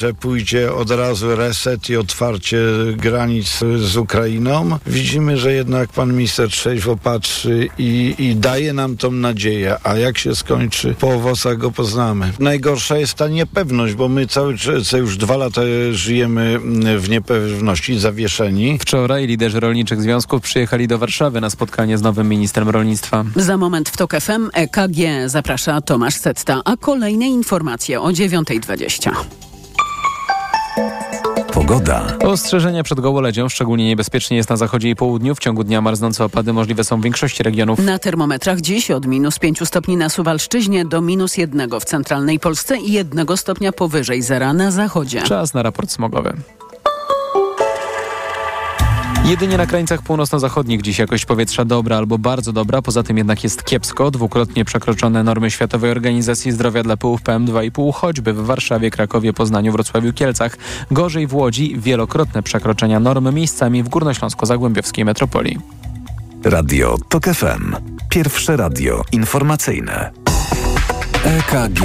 że pójdzie od razu reset i otwarcie granic z Ukrainą. Widzimy, że jednak pan minister trzeźwo patrzy i, i daje nam tą nadzieję, a jak się skończy, po owocach go poznamy. Najgorsza jest ta niepewność, bo my cały czas już dwa lata żyjemy w niepewności, zawieszeni. Wczoraj liderzy rolniczych związków przyjechali do Warszawy na spotkanie z nowym ministrem rolnictwa. Za moment w TOK FM EKG zaprasza Tomasz Setta, a kolejne informacje o 9.20. Pogoda. Ostrzeżenia przed gołoledzią, szczególnie niebezpiecznie jest na zachodzie i południu. W ciągu dnia marznące opady możliwe są w większości regionów. Na termometrach dziś od minus 5 stopni na Suwalszczyźnie do minus 1 w centralnej Polsce i 1 stopnia powyżej zera na zachodzie. Czas na raport smogowy. Jedynie na krańcach północno-zachodnich dziś jakość powietrza dobra albo bardzo dobra, poza tym jednak jest kiepsko. Dwukrotnie przekroczone normy Światowej Organizacji Zdrowia dla pyłów PM2,5, choćby w Warszawie, Krakowie, Poznaniu, Wrocławiu, Kielcach. Gorzej w Łodzi, wielokrotne przekroczenia norm miejscami w Górnośląsko-Zagłębiowskiej metropolii. Radio TOK FM. Pierwsze radio informacyjne. EKG.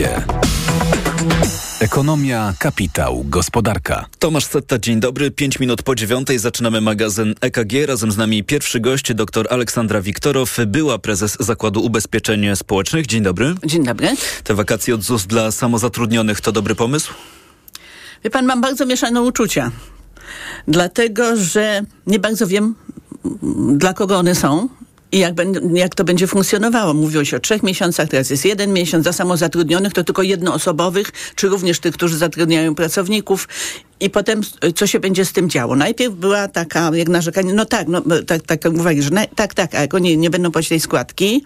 Ekonomia, kapitał, gospodarka. Tomasz Setta, dzień dobry. Pięć minut po dziewiątej zaczynamy magazyn EKG. Razem z nami pierwszy gość, dr Aleksandra Wiktorow, była prezes Zakładu Ubezpieczeń Społecznych. Dzień dobry. Dzień dobry. Te wakacje od ZUS dla samozatrudnionych to dobry pomysł? Wie pan, mam bardzo mieszane uczucia. Dlatego, że nie bardzo wiem, dla kogo one są i jak, jak to będzie funkcjonowało. Mówiło się o trzech miesiącach, teraz jest jeden miesiąc. Za samozatrudnionych to tylko jednoosobowych, czy również tych, którzy zatrudniają pracowników. I potem co się będzie z tym działo? Najpierw była taka, jak narzekanie, no tak, no, tak, tak uwagi, że na, tak, tak, a jak oni nie będą płacić tej składki,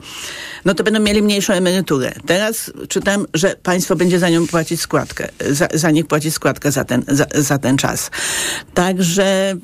no to będą mieli mniejszą emeryturę. Teraz czytam, że państwo będzie za nią płacić składkę, za, za nich płacić składkę za ten, za, za ten czas. Także,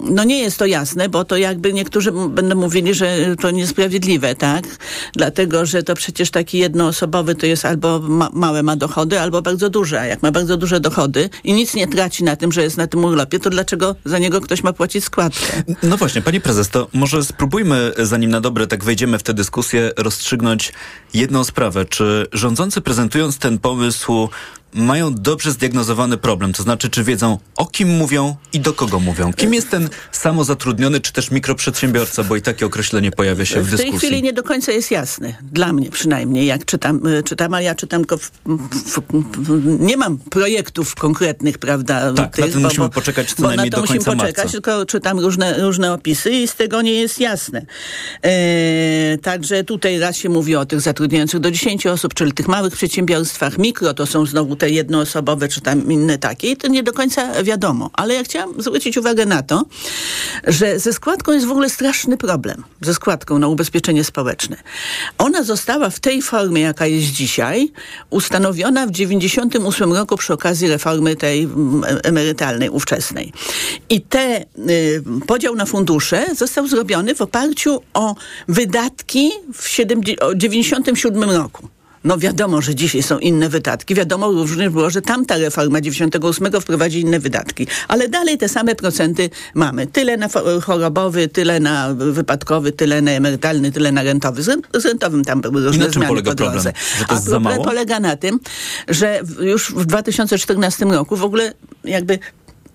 no nie jest to jasne, bo to jakby niektórzy będą mówili, że to niesprawiedliwe, tak? Dlatego, że to przecież taki jednoosobowy to jest albo ma, małe ma dochody, albo bardzo duże. A jak ma bardzo duże dochody i nic nie traci na tym, że jest na tym urlopie, to dlaczego za niego ktoś ma płacić składkę? No właśnie, pani prezes, to może spróbujmy, zanim na dobre tak wejdziemy w tę dyskusję, rozstrzygnąć jedną sprawę. Czy rządzący prezentując ten pomysł mają dobrze zdiagnozowany problem, to znaczy, czy wiedzą, o kim mówią i do kogo mówią. Kim jest ten samozatrudniony, czy też mikroprzedsiębiorca, bo i takie określenie pojawia się w, w dyskusji. W tej chwili nie do końca jest jasne. Dla mnie przynajmniej, jak czytam, y, czytam a ja czytam tylko w, w, nie mam projektów konkretnych, prawda? Tak, tych, na to musimy poczekać co najmniej na to do końca musimy poczekać, marca. tylko czytam różne, różne opisy i z tego nie jest jasne. E, także tutaj raz się mówi o tych zatrudniających do 10 osób, czyli tych małych przedsiębiorstwach. Mikro to są znowu te jednoosobowe, czy tam inne takie. I to nie do końca wiadomo. Ale ja chciałam zwrócić uwagę na to, że ze składką jest w ogóle straszny problem. Ze składką na ubezpieczenie społeczne. Ona została w tej formie, jaka jest dzisiaj, ustanowiona w 98 roku przy okazji reformy tej emerytalnej, ówczesnej. I te y, podział na fundusze został zrobiony w oparciu o wydatki w 97 roku. No wiadomo, że dzisiaj są inne wydatki. Wiadomo również było, że tamta reforma 98 wprowadzi inne wydatki. Ale dalej te same procenty mamy. Tyle na chorobowy, tyle na wypadkowy, tyle na emerytalny, tyle na rentowy. Z, rentowym tam były różne I na czym polega problem? Że to A jest za problem polega na tym, że już w 2014 roku w ogóle jakby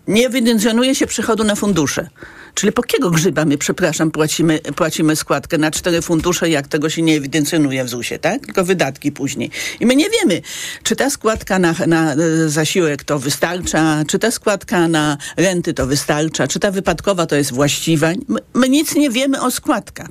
nie ewidencjonuje się przychodu na fundusze. Czyli po jakiego grzyba my, przepraszam, płacimy, płacimy składkę na cztery fundusze, jak tego się nie ewidencjonuje w ZUS-ie, tak? Tylko wydatki później. I my nie wiemy, czy ta składka na, na zasiłek to wystarcza, czy ta składka na renty to wystarcza, czy ta wypadkowa to jest właściwa. My, my nic nie wiemy o składkach.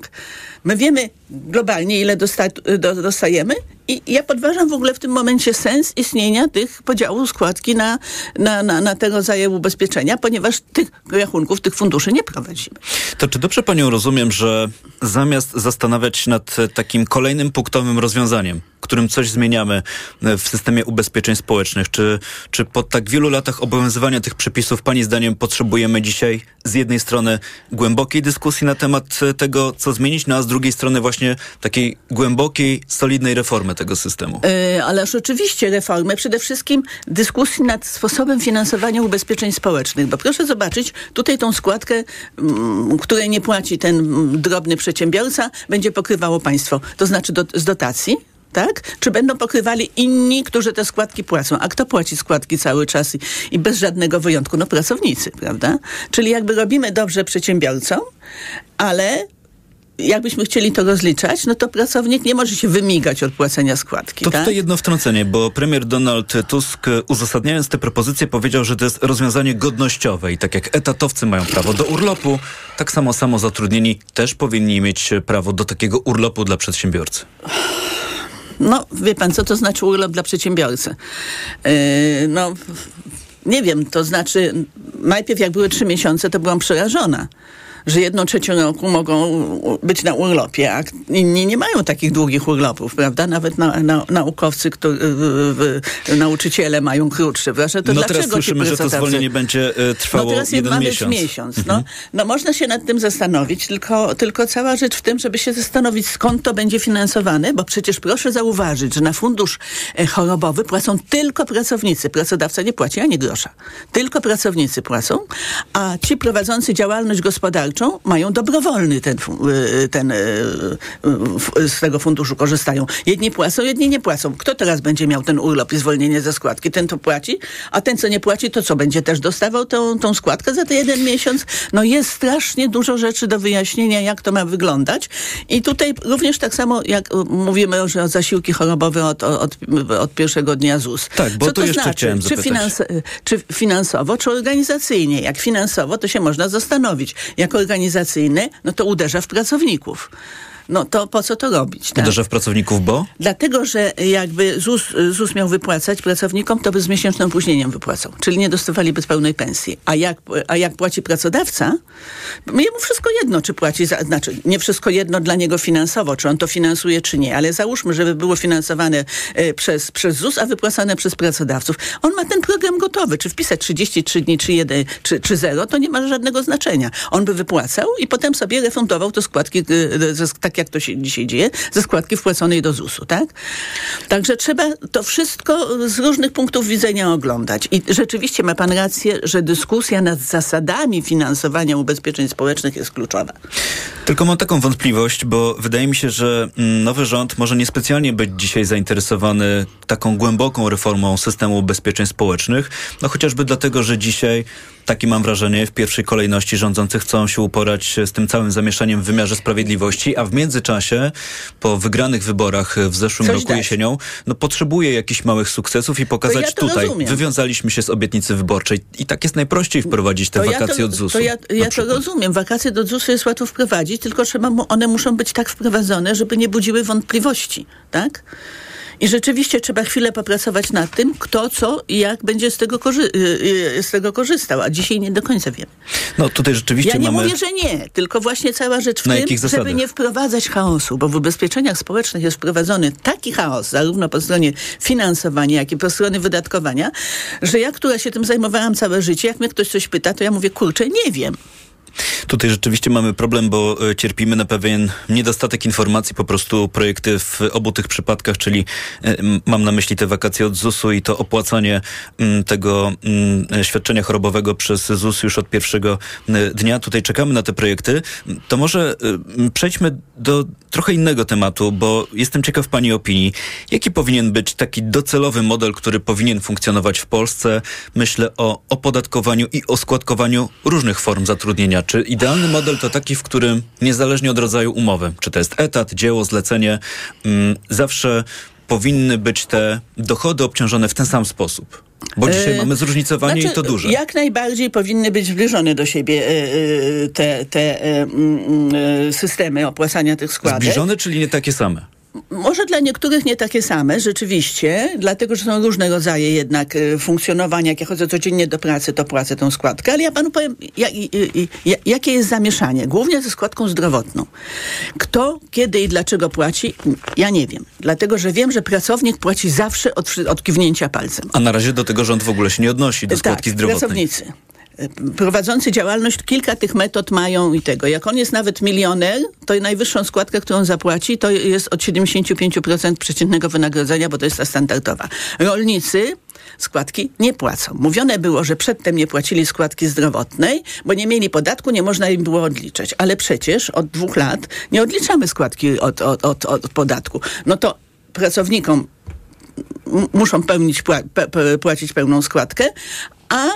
My wiemy globalnie, ile dosta do, dostajemy i ja podważam w ogóle w tym momencie sens istnienia tych podziałów składki na, na, na, na te rodzaje ubezpieczenia, ponieważ tych rachunków, tych funduszy nie prowadzimy. To czy dobrze panią rozumiem, że zamiast zastanawiać się nad takim kolejnym punktowym rozwiązaniem, którym coś zmieniamy w systemie ubezpieczeń społecznych, czy, czy po tak wielu latach obowiązywania tych przepisów pani zdaniem potrzebujemy dzisiaj z jednej strony głębokiej dyskusji na temat tego, co zmienić, no a z drugiej strony właśnie takiej głębokiej, solidnej reformy tego systemu? Yy, ależ oczywiście reformy, przede wszystkim dyskusji nad sposobem finansowania ubezpieczeń społecznych, bo proszę zobaczyć, tutaj tą składkę, m, której nie płaci ten m, drobny przedsiębiorca, będzie pokrywało państwo, to znaczy do, z dotacji, tak? Czy będą pokrywali inni, którzy te składki płacą? A kto płaci składki cały czas i, i bez żadnego wyjątku? No pracownicy, prawda? Czyli jakby robimy dobrze przedsiębiorcom, ale jakbyśmy chcieli to rozliczać, no to pracownik nie może się wymigać od płacenia składki. To tak? tutaj jedno wtrącenie, bo premier Donald Tusk uzasadniając te propozycje powiedział, że to jest rozwiązanie godnościowe i tak jak etatowcy mają prawo do urlopu, tak samo samozatrudnieni też powinni mieć prawo do takiego urlopu dla przedsiębiorcy. No, wie pan, co to znaczy urlop dla przedsiębiorcy? Yy, no, nie wiem, to znaczy, najpierw jak były trzy miesiące, to byłam przerażona że jedną trzecią roku mogą być na urlopie, a inni nie mają takich długich urlopów, prawda? Nawet na, na, naukowcy, którzy, nauczyciele mają krótsze. Proszę, to no dlaczego teraz słyszymy, że to zwolnienie będzie e, trwało no teraz jeden miesiąc. miesiąc. No, mhm. no można się nad tym zastanowić, tylko, tylko cała rzecz w tym, żeby się zastanowić, skąd to będzie finansowane, bo przecież proszę zauważyć, że na fundusz e, chorobowy płacą tylko pracownicy. Pracodawca nie płaci ani grosza. Tylko pracownicy płacą, a ci prowadzący działalność gospodarczą mają dobrowolny ten, y, ten y, y, z tego funduszu korzystają. Jedni płacą, jedni nie płacą. Kto teraz będzie miał ten urlop i zwolnienie ze składki? Ten to płaci, a ten co nie płaci, to co będzie też dostawał tą, tą składkę za ten jeden miesiąc? No jest strasznie dużo rzeczy do wyjaśnienia, jak to ma wyglądać. I tutaj również tak samo, jak mówimy że o zasiłki chorobowe od, od, od pierwszego dnia ZUS. Tak, bo co to, jeszcze znaczy? chciałem Czy, finans, czy finansowo, czy organizacyjnie? Jak finansowo, to się można zastanowić. Jak organizacyjny, no to uderza w pracowników. No to po co to robić? Tak? Uderza w pracowników, bo? Dlatego, że jakby ZUS, ZUS miał wypłacać pracownikom, to by z miesięcznym opóźnieniem wypłacał. Czyli nie dostawaliby pełnej pensji. A jak, a jak płaci pracodawca, jemu wszystko jedno, czy płaci, za, znaczy nie wszystko jedno dla niego finansowo, czy on to finansuje, czy nie, ale załóżmy, żeby było finansowane e, przez, przez ZUS, a wypłacane przez pracodawców. On ma ten program gotowy. Czy wpisać 33 dni, czy 1, czy, czy 0, to nie ma żadnego znaczenia. On by wypłacał i potem sobie refundował te składki, e, tak jak to się dzisiaj dzieje, ze składki wpłaconej do ZUS-u, tak? Także trzeba to wszystko z różnych punktów widzenia oglądać. I rzeczywiście ma pan rację, że dyskusja nad zasadami finansowania ubezpieczeń społecznych jest kluczowa. Tylko mam taką wątpliwość, bo wydaje mi się, że mm, nowy rząd może niespecjalnie być dzisiaj zainteresowany taką głęboką reformą systemu ubezpieczeń społecznych, no chociażby dlatego, że dzisiaj takie mam wrażenie, w pierwszej kolejności rządzący chcą się uporać z tym całym zamieszaniem w wymiarze sprawiedliwości, a w międzyczasie, po wygranych wyborach w zeszłym Coś roku dać. jesienią, no potrzebuje jakichś małych sukcesów i pokazać ja tutaj, rozumiem. wywiązaliśmy się z obietnicy wyborczej i tak jest najprościej wprowadzić te To ja wakacje to, od ZUS-u. To ja, ja to rozumiem. Wakacje do ZUS-u jest łatwo wprowadzić, tylko trzeba, one muszą być tak wprowadzone, żeby nie budziły wątpliwości, tak? I rzeczywiście trzeba chwilę popracować nad tym, kto co i jak będzie z tego, y, y, z tego korzystał, a dzisiaj nie do końca wiemy. No tutaj rzeczywiście Ja nie mamy... mówię, że nie, tylko właśnie cała rzecz w Na tym, żeby zasadach? nie wprowadzać chaosu, bo w ubezpieczeniach społecznych jest wprowadzony taki chaos, zarówno po stronie finansowania, jak i po stronie wydatkowania, że ja, która się tym zajmowałam całe życie, jak mnie ktoś coś pyta, to ja mówię, kurczę, nie wiem. Tutaj rzeczywiście mamy problem, bo e, cierpimy na pewien niedostatek informacji. Po prostu projekty w obu tych przypadkach, czyli e, mam na myśli te wakacje od ZUS-u i to opłacanie tego świadczenia chorobowego przez ZUS już od pierwszego e, dnia. Tutaj czekamy na te projekty. To może przejdźmy do trochę innego tematu, bo jestem ciekaw Pani opinii. Jaki powinien być taki docelowy model, który powinien funkcjonować w Polsce? Myślę o opodatkowaniu i o składkowaniu różnych form zatrudnienia. Czy idealny model to taki, w którym niezależnie od rodzaju umowy, czy to jest etat, dzieło, zlecenie, mm, zawsze powinny być te dochody obciążone w ten sam sposób? Bo dzisiaj E, mamy zróżnicowanie Znaczy, i to duże. Jak najbardziej powinny być zbliżone do siebie e, e, te, te mm, systemy opłacania tych składek. Zbliżone, czyli nie takie same? Może dla niektórych nie takie same, rzeczywiście, dlatego że są różne rodzaje jednak e, funkcjonowania. Jak ja chodzę codziennie do pracy, to płacę tą składkę, ale ja panu powiem, jakie jest zamieszanie. Głównie ze składką zdrowotną. Kto, kiedy i dlaczego płaci, ja nie wiem. Dlatego, że wiem, że pracownik płaci zawsze od, od kiwnięcia palcem. A na razie do tego rząd w ogóle się nie odnosi, do składki tak, zdrowotnej. pracownicy. E, Prowadzący działalność kilka tych metod mają i tego. Jak on jest nawet milioner, to najwyższą składkę, którą zapłaci, to jest od 75% przeciętnego wynagrodzenia, bo to jest ta standardowa. Rolnicy składki nie płacą. Mówione było, że przedtem nie płacili składki zdrowotnej, bo nie mieli podatku, nie można im było odliczać. Ale przecież od dwóch lat nie odliczamy składki od, od, od, od podatku. No to pracownikom muszą pełnić, płacić pełną składkę, a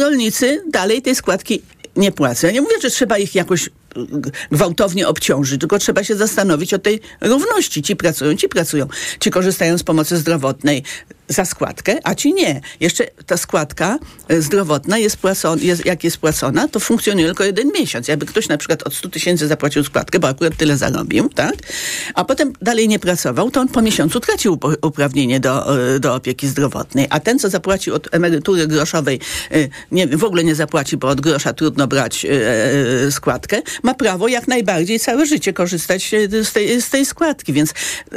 rolnicy dalej tej składki nie płacą. Ja nie mówię, że trzeba ich jakoś gwałtownie obciążyć, tylko trzeba się zastanowić o tej równości. Ci pracują, ci pracują. Ci korzystają z pomocy zdrowotnej za składkę, a ci nie. Jeszcze ta składka e, zdrowotna jest płacona, jest, jak jest płacona, to funkcjonuje tylko jeden miesiąc. Jakby ktoś na przykład od 100 tysięcy zapłacił składkę, bo akurat tyle zarobił, tak? A potem dalej nie pracował, to on po miesiącu tracił uprawnienie do, e, do opieki zdrowotnej. A ten, co zapłacił od emerytury groszowej, e, nie, w ogóle nie zapłaci, bo od grosza trudno brać składkę, ma prawo jak najbardziej całe życie korzystać z tej, z tej składki. Więc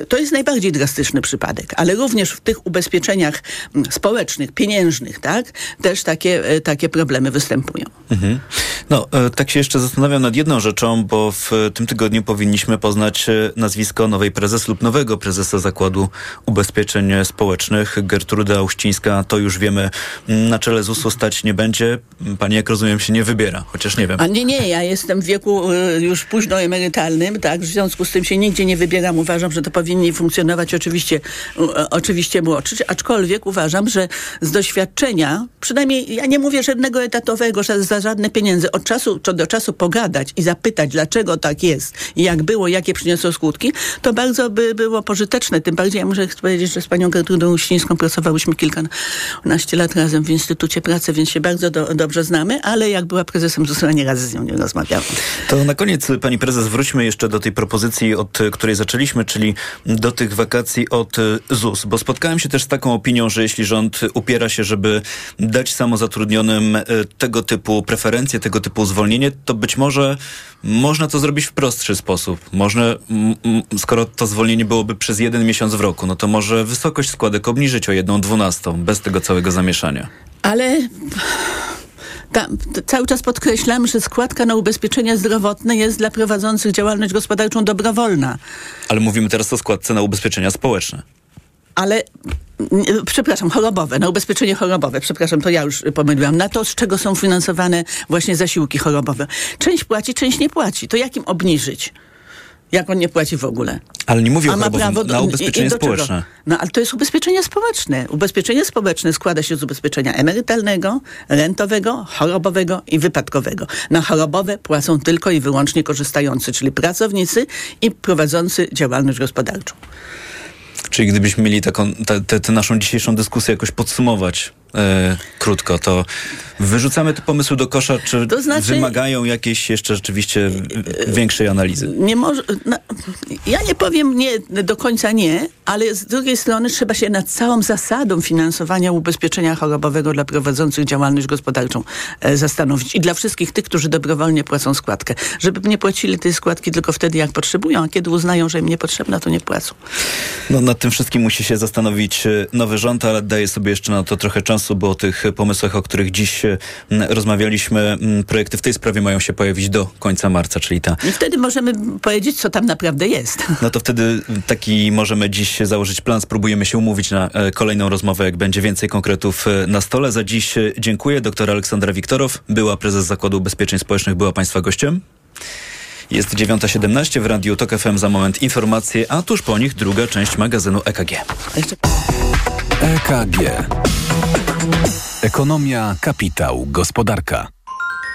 to jest najbardziej drastyczny przypadek. Ale również w tych ubezpieczeniach mm, społecznych, pieniężnych, tak, też takie, e, takie problemy występują. Mhm. No, e, tak się jeszcze zastanawiam nad jedną rzeczą, bo w tym tygodniu powinniśmy poznać e, nazwisko nowej prezes lub nowego prezesa Zakładu Ubezpieczeń Społecznych. Gertruda Uścińska, to już wiemy, na czele ZUS-u stać nie będzie. Pani, jak rozumiem, się nie wybiera, chociaż nie wiem. A nie, nie, ja jestem w wieku już późno emerytalnym, tak, w związku z tym się nigdzie nie wybieram. Uważam, że to powinni funkcjonować oczywiście, oczywiście młodszy, aczkolwiek uważam, że z doświadczenia, przynajmniej ja nie mówię żadnego etatowego, że za żadne pieniądze, od czasu do czasu pogadać i zapytać, dlaczego tak jest jak było, jakie przyniosło skutki, to bardzo by było pożyteczne. Tym bardziej ja muszę powiedzieć, że z panią Gertrudą Uścińską pracowałyśmy kilkanaście lat razem w Instytucie Pracy, więc się bardzo do, dobrze znamy, ale jak była prezesem ZUS-u, nie raz z nią nie rozmawiałam. To na koniec, pani prezes, wróćmy jeszcze do tej propozycji, od której zaczęliśmy, czyli do tych wakacji od ZUS, bo spotkałem się też z taką opinią, że jeśli rząd upiera się, żeby dać samozatrudnionym e, tego typu preferencje, tego typu zwolnienie, to być może można to zrobić w prostszy sposób. Można, skoro to zwolnienie byłoby przez jeden miesiąc w roku, no to może wysokość składek obniżyć o jedną dwunastą, bez tego całego zamieszania. Ale cały czas podkreślam, że składka na ubezpieczenia zdrowotne jest dla prowadzących działalność gospodarczą dobrowolna. Ale mówimy teraz o składce na ubezpieczenia społeczne. Ale przepraszam, chorobowe, na ubezpieczenie chorobowe, przepraszam, to ja już pomyliłam, na to, z czego są finansowane właśnie zasiłki chorobowe. Część płaci, część nie płaci. To jak im obniżyć? jak on nie płaci w ogóle. Ale nie mówię o ma prawo do, na ubezpieczenie społeczne. Czego? No ale to jest ubezpieczenie społeczne. Ubezpieczenie społeczne składa się z ubezpieczenia emerytalnego, rentowego, chorobowego i wypadkowego. Na chorobowe płacą tylko i wyłącznie korzystający, czyli pracownicy i prowadzący działalność gospodarczą. Czyli gdybyśmy mieli taką, tę naszą dzisiejszą dyskusję jakoś podsumować, e, krótko, to wyrzucamy te pomysły do kosza, czy to znaczy, wymagają jakiejś jeszcze rzeczywiście większej analizy? Nie może, no, ja nie powiem nie, do końca nie, ale z drugiej strony trzeba się nad całą zasadą finansowania ubezpieczenia chorobowego dla prowadzących działalność gospodarczą e, zastanowić. I dla wszystkich tych, którzy dobrowolnie płacą składkę. Żeby nie płacili tej składki tylko wtedy, jak potrzebują, a kiedy uznają, że im niepotrzebna, to nie płacą. No nad tym wszystkim musi się zastanowić e, nowy rząd, ale daje sobie jeszcze na to trochę czasu bo o tych pomysłach, o których dziś rozmawialiśmy, projekty w tej sprawie mają się pojawić do końca marca, czyli ta... I wtedy możemy powiedzieć, co tam naprawdę jest. No to wtedy taki możemy dziś założyć plan, spróbujemy się umówić na e, kolejną rozmowę, jak będzie więcej konkretów e, na stole. Za dziś e, dziękuję. Doktor Aleksandra Wiktorow, była prezes Zakładu Ubezpieczeń Społecznych, była Państwa gościem. Jest 9.17 w Radiu TOK FM za moment informacje, a tuż po nich druga część magazynu EKG. EKG. Ekonomia, kapitał, gospodarka.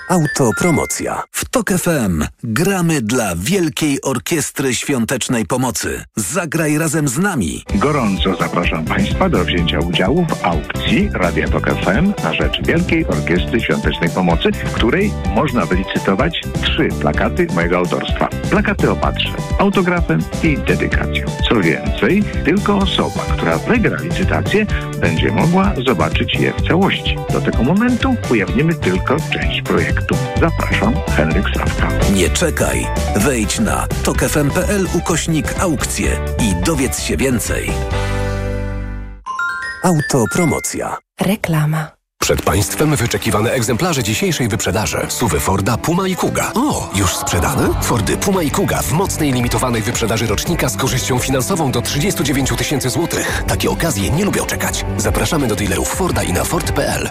Autopromocja. W TOK FM gramy dla Wielkiej Orkiestry Świątecznej Pomocy. Zagraj razem z nami. Gorąco zapraszam Państwa do wzięcia udziału w aukcji Radia TOK FM na rzecz Wielkiej Orkiestry Świątecznej Pomocy, w której można wylicytować trzy plakaty mojego autorstwa. Plakaty opatrzę autografem i dedykacją. Co więcej, tylko osoba, która wygra licytację, będzie mogła zobaczyć je w całości. Do tego momentu ujawnimy tylko część projektu. Zapraszam, Henryk Sawka. Nie czekaj. Wejdź na tokefm.pl ukośnik aukcje i dowiedz się więcej. Autopromocja. Reklama. Przed Państwem wyczekiwane egzemplarze dzisiejszej wyprzedaży. Suwy Forda Puma i Kuga. O, już sprzedane? Fordy Puma i Kuga w mocnej limitowanej wyprzedaży rocznika z korzyścią finansową do 39 tysięcy złotych. Takie okazje nie lubią czekać. Zapraszamy do dealerów Forda i na Ford.pl.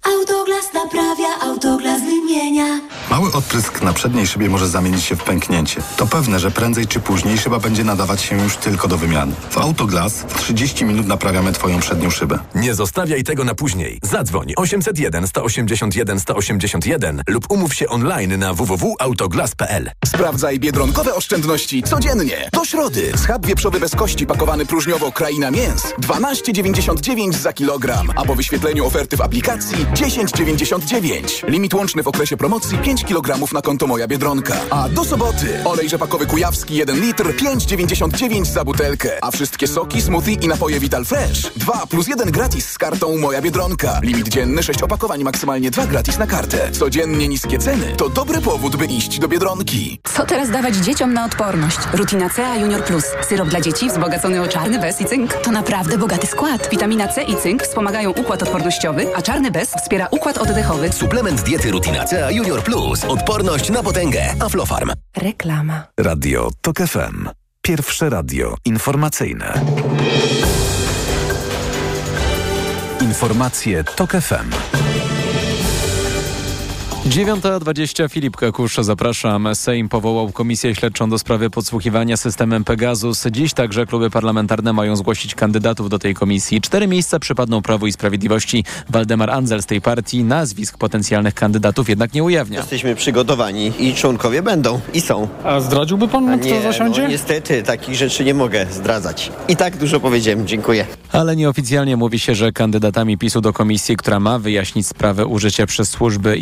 Autoglas naprawia, autoglas wymienia. Mały odprysk na przedniej szybie może zamienić się w pęknięcie. To pewne, że prędzej czy później szyba będzie nadawać się już tylko do wymiany. W Autoglas w 30 minut naprawiamy Twoją przednią szybę. Nie zostawiaj tego na później. Zadzwoń 801 181 181 lub umów się online na www.autoglas.pl. Sprawdzaj biedronkowe oszczędności codziennie. Do środy. Schab wieprzowy bez kości pakowany próżniowo kraina mięs 12,99 za kilogram. A po wyświetleniu oferty w aplikacji 10,99. Limit łączny w okresie promocji 5 kg na konto Moja Biedronka. A do soboty olej rzepakowy kujawski 1 litr 5,99 za butelkę. A wszystkie soki, smoothie i napoje Vital Fresh 2 plus 1 gratis z kartą Moja Biedronka. Limit dzienny 6 opakowań, maksymalnie 2 gratis na kartę. Codziennie niskie ceny to dobry powód, by iść do Biedronki. Co teraz dawać dzieciom na odporność? Rutina C A Junior Plus. Syrop dla dzieci wzbogacony o czarny bez i cynk. To naprawdę bogaty skład. Witamina C i cynk wspomagają układ odpornościowy, a czarny bez wspiera układ oddechowy. Suplement diety Rutina Junior Plus. Odporność na potęgę. Aflofarm. Reklama. Radio TOK FM. Pierwsze radio informacyjne. Informacje TOK FM. 9.20 Filip Kakusz, zapraszam. Sejm powołał Komisję Śledczą do sprawy podsłuchiwania systemem Pegasus. Dziś także kluby parlamentarne mają zgłosić kandydatów do tej komisji. Cztery miejsca przypadną Prawu i Sprawiedliwości. Waldemar Andzel z tej partii nazwisk potencjalnych kandydatów jednak nie ujawnia. Jesteśmy przygotowani i członkowie będą i są. A zdradziłby pan, A kto nie, zasiądzie? No, niestety, takich rzeczy nie mogę zdradzać. I tak dużo powiedziałem. Dziękuję. Ale nieoficjalnie mówi się, że kandydatami PiSu do komisji, która ma wyjaśnić sprawę użycia przez służby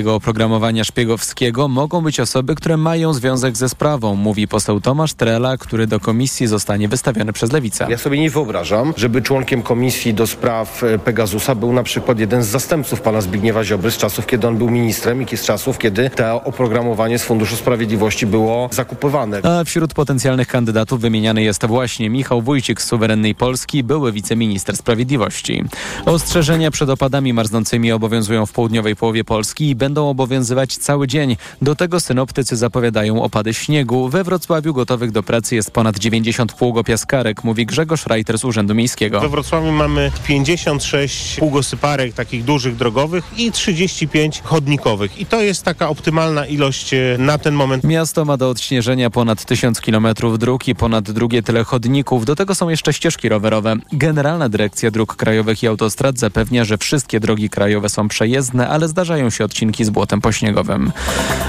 izraelskiego oprogramowania szpiegowskiego, mogą być osoby, które mają związek ze sprawą, mówi poseł Tomasz Trela, który do komisji zostanie wystawiony przez Lewicę. Ja sobie nie wyobrażam, żeby członkiem komisji do spraw e, Pegasusa był na przykład jeden z zastępców pana Zbigniewa Ziobry z czasów, kiedy on był ministrem i z czasów, kiedy to oprogramowanie z Funduszu Sprawiedliwości było zakupywane. A wśród potencjalnych kandydatów wymieniany jest właśnie Michał Wójcik z Suwerennej Polski, były wiceminister sprawiedliwości. Ostrzeżenia przed opadami marznącymi obowiązują w południowej połowie Polski i będą obowiązywać cały dzień. Do tego synoptycy zapowiadają opady śniegu. We Wrocławiu gotowych do pracy jest ponad 90 pługopiaskarek, mówi Grzegorz Reiter z Urzędu Miejskiego. We Wrocławiu mamy 56 pługosyparek takich dużych drogowych i 35 chodnikowych. I to jest taka optymalna ilość e, na ten moment. Miasto ma do odśnieżenia ponad 1000 km dróg i ponad drugie tyle chodników. Do tego są jeszcze ścieżki rowerowe. Generalna Dyrekcja Dróg Krajowych i Autostrad zapewnia, że wszystkie drogi krajowe są przejezdne, ale zdarzają się odcinki z błotem pośniegowym.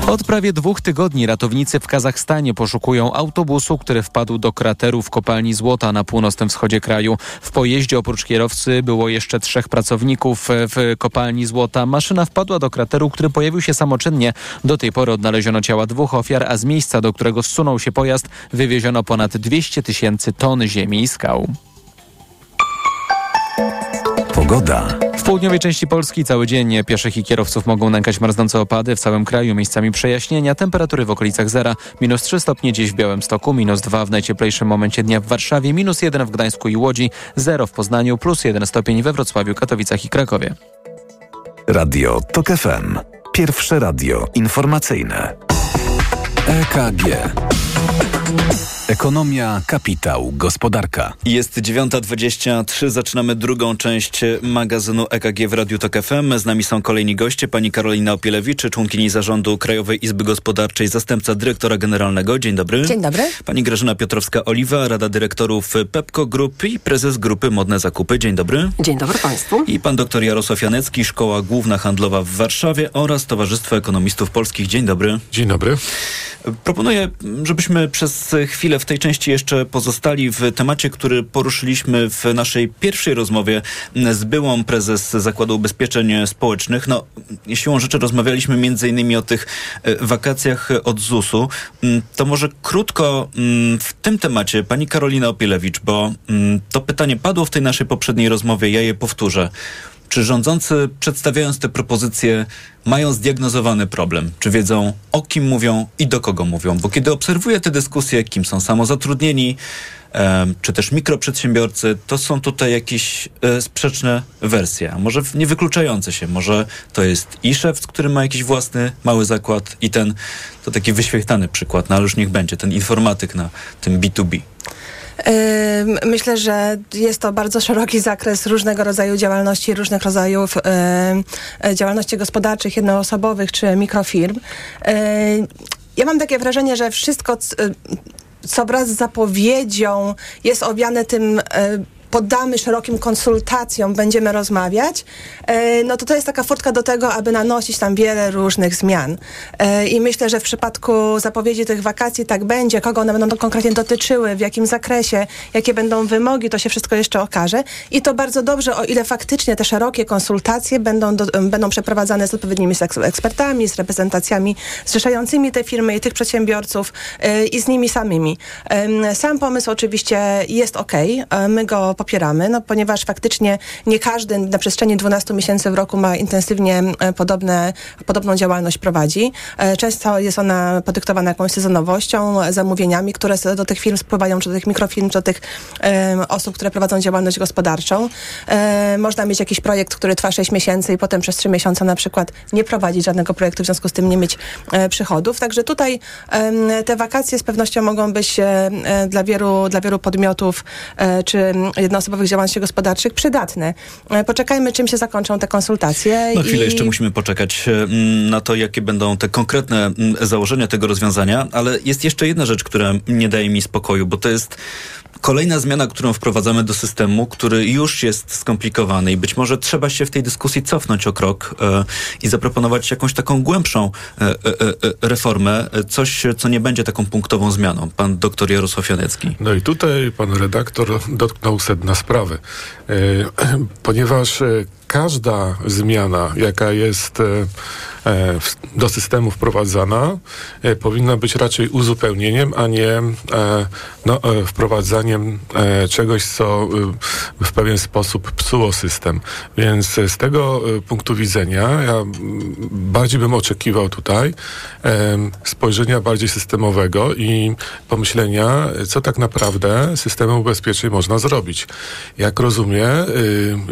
Od prawie dwóch tygodni ratownicy w Kazachstanie poszukują autobusu, który wpadł do krateru w kopalni złota na północnym wschodzie kraju. W pojeździe oprócz kierowcy było jeszcze trzech pracowników w kopalni złota. Maszyna wpadła do krateru, który pojawił się samoczynnie. Do tej pory odnaleziono ciała dwóch ofiar, a z miejsca, do którego zsunął się pojazd, wywieziono ponad 200 tysięcy ton ziemi i skał. Pogoda. Południowej części Polski cały dzień pieszych i kierowców mogą nękać marznące opady. W całym kraju miejscami przejaśnienia. Temperatury w okolicach zera. Minus 3 stopnie dziś w Białymstoku, minus 2 w najcieplejszym momencie dnia w Warszawie, minus 1 w Gdańsku i Łodzi, 0 w Poznaniu, plus 1 stopień we Wrocławiu, Katowicach i Krakowie. Radio TOK FM. Pierwsze radio informacyjne. EKG. Ekonomia, kapitał, gospodarka. Jest 9.23, zaczynamy drugą część magazynu EKG w Radiu Tok FM. Z nami są kolejni goście, pani Karolina Opielewicz, członkini zarządu Krajowej Izby Gospodarczej, zastępca dyrektora generalnego. Dzień dobry. Dzień dobry. Pani Grażyna Piotrowska-Oliwa, Rada Dyrektorów Pepco Group i prezes grupy Modne Zakupy. Dzień dobry. Dzień dobry Państwu. I pan dr Jarosław Janecki, Szkoła Główna Handlowa w Warszawie oraz Towarzystwo Ekonomistów Polskich. Dzień dobry. Dzień dobry. Proponuję, żebyśmy przez chwilę w tej części jeszcze pozostali w temacie, który poruszyliśmy w naszej pierwszej rozmowie z byłą prezes Zakładu Ubezpieczeń Społecznych. No, siłą rzeczy rozmawialiśmy między innymi o tych wakacjach od ZUS-u. To może krótko w tym temacie pani Karolina Opielewicz, bo to pytanie padło w tej naszej poprzedniej rozmowie, ja je powtórzę. Czy rządzący, przedstawiając te propozycje, mają zdiagnozowany problem? Czy wiedzą, o kim mówią i do kogo mówią? Bo kiedy obserwuję te dyskusje, kim są samozatrudnieni, czy też mikroprzedsiębiorcy, to są tutaj jakieś e, sprzeczne wersje, a może nie wykluczające się. Może to jest i szef, który ma jakiś własny mały zakład i ten, to taki wyświechtany przykład, no ale już niech będzie, ten informatyk na tym B2B. Myślę, że jest to bardzo szeroki zakres różnego rodzaju działalności, różnych rodzajów e, działalności gospodarczych, jednoosobowych czy mikrofirm. Ja mam takie wrażenie, że wszystko, co wraz z zapowiedzią jest owiane tym e, poddamy szerokim konsultacjom, będziemy rozmawiać, e, no to to jest taka furtka do tego, aby nanosić tam wiele różnych zmian. E, I myślę, że w przypadku zapowiedzi tych wakacji tak będzie, kogo one będą konkretnie dotyczyły, w jakim zakresie, jakie będą wymogi, to się wszystko jeszcze okaże. I to bardzo dobrze, o ile faktycznie te szerokie konsultacje będą, do, będą przeprowadzane z odpowiednimi ekspertami, z reprezentacjami zrzeszającymi te firmy i tych przedsiębiorców e, i z nimi samymi. Sam pomysł oczywiście jest ok. My go popieramy, no, ponieważ faktycznie nie każdy na przestrzeni 12 miesięcy w roku ma intensywnie e, podobne, podobną działalność prowadzi. E, często jest ona podyktowana jakąś sezonowością, zamówieniami, które do tych firm spływają, czy do tych mikrofirm, czy do tych um, osób, które prowadzą działalność gospodarczą. E, można mieć jakiś projekt, który trwa 6 miesięcy i potem przez 3 miesiące na przykład nie prowadzić żadnego projektu, w związku z tym nie mieć przychodów. Także tutaj te wakacje z pewnością mogą być dla, wielu, dla wielu podmiotów czy jednoosobowych działalności gospodarczych przydatne. E, poczekajmy, czym się zakończą te konsultacje. Na chwilę i... jeszcze musimy poczekać e, na to, jakie będą te konkretne założenia tego rozwiązania, ale jest jeszcze jedna rzecz, która nie daje mi spokoju, bo to jest kolejna zmiana, którą wprowadzamy do systemu, który już jest skomplikowany i być może trzeba się w tej dyskusji cofnąć o krok e, i zaproponować jakąś taką głębszą e, e, e reformę, coś, co nie będzie taką punktową zmianą. Pan doktor Jarosław Janecki. No i tutaj pan redaktor dotknął sedna sprawy, e, ponieważ e, każda zmiana, jaka jest E, do systemu wprowadzana, e, powinna być raczej uzupełnieniem, a nie e, no, wprowadzaniem czegoś, co w pewien sposób psuło system. Więc z tego punktu widzenia ja bardziej bym oczekiwał tutaj spojrzenia bardziej systemowego i pomyślenia, co tak naprawdę systemem ubezpieczeń można zrobić. Jak rozumiem,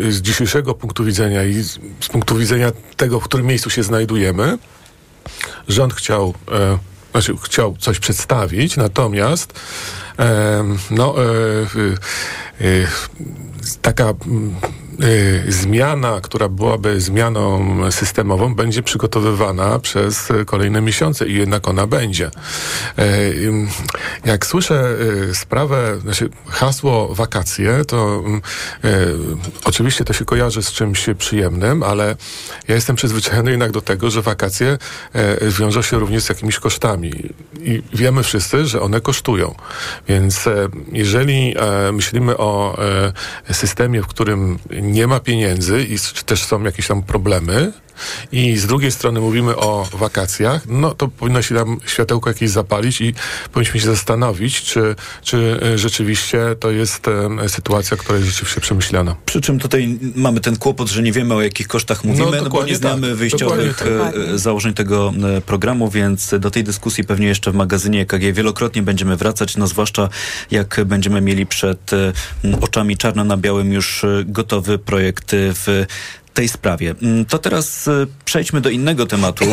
z dzisiejszego punktu widzenia i z punktu widzenia tego, w którym miejscu się znajduje, Rząd chciał, e, znaczy chciał coś przedstawić, natomiast e, no, e, e taka zmiana, która byłaby zmianą systemową, będzie przygotowywana przez kolejne miesiące i jednak ona będzie. Y, jak słyszę y, sprawę, znaczy hasło wakacje, to oczywiście to się kojarzy z czymś przyjemnym, ale ja jestem przyzwyczajony jednak do tego, że wakacje wiążą się również z jakimiś kosztami. I wiemy wszyscy, że one kosztują. Więc jeżeli myślimy o systemie, w którym nie ma pieniędzy i też są jakieś tam problemy, i z drugiej strony mówimy o wakacjach, no to powinno się tam światełko jakieś zapalić i powinniśmy się zastanowić, czy, czy e, rzeczywiście to jest e, sytuacja, która jest rzeczywiście przemyślana. Przy czym tutaj mamy ten kłopot, że nie wiemy o jakich kosztach mówimy, no, no bo nie znamy tak, wyjściowych tak. E, założeń tego programu, więc do tej dyskusji pewnie jeszcze w magazynie EKG wielokrotnie będziemy wracać, no zwłaszcza jak będziemy mieli przed oczami czarno na białym już gotowy projekt w tej sprawie. Mm, to teraz y, przejdźmy do innego tematu.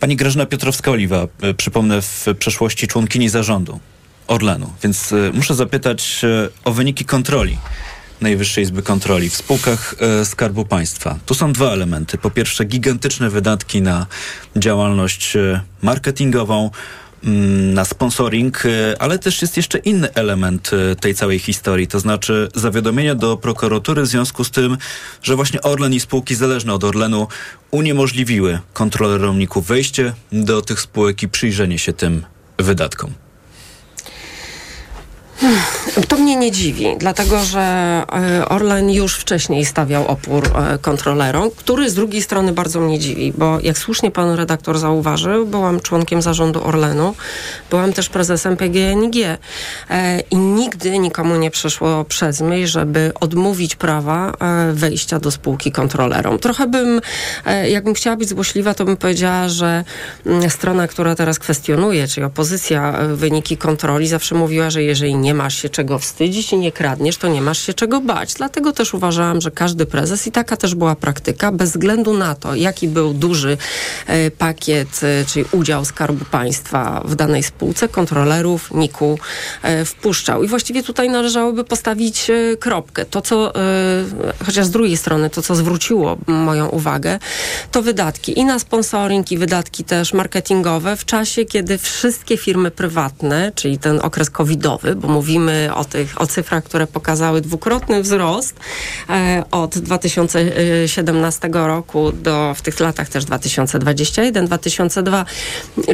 Pani Grażyna Piotrowska-Oliwa, y, przypomnę, w przeszłości członkini zarządu Orlenu, więc y, muszę zapytać o wyniki kontroli. Najwyższej Izby Kontroli w spółkach Skarbu Państwa. Tu są dwa elementy. Po pierwsze, gigantyczne wydatki na działalność marketingową, na sponsoring, e, ale też jest jeszcze inny element e, tej całej historii, to znaczy zawiadomienia do prokuratury w związku z tym, że właśnie Orlen i spółki zależne od Orlenu uniemożliwiły kontrolerom wejście do tych spółek i przyjrzenie się tym wydatkom. To mnie nie dziwi, dlatego że e, Orlen już wcześniej stawiał opór e, kontrolerom, który z drugiej strony bardzo mnie dziwi, bo jak słusznie pan redaktor zauważył, byłam członkiem zarządu Orlenu, byłam też prezesem PGNiG e, i nigdy nikomu nie przeszło przez myśl, żeby odmówić prawa wejścia do spółki kontrolerom. Trochę bym, jakbym chciała być złośliwa, to bym powiedziała, że mm, strona, która teraz kwestionuje, czyli opozycja wyniki kontroli, zawsze mówiła, że jeżeli nie masz się czego wstydzić i nie kradniesz, to nie masz się czego bać. Dlatego też uważałam, że każdy prezes, i taka też była praktyka, bez względu na to, jaki był duży e, pakiet, e, czyli udział Skarbu Państwa w danej spółce, kontrolerów NIK-u e, wpuszczał. I właściwie tutaj należałoby postawić kropkę. To, co, chociaż z drugiej strony, to, co zwróciło moją uwagę, to wydatki i na sponsoring, i wydatki też marketingowe w czasie, kiedy wszystkie firmy prywatne, czyli ten okres covidowy, bo mówimy o tych, o cyfrach, które pokazały dwukrotny wzrost e, od 2017 roku do w tych latach też 2021, 2002,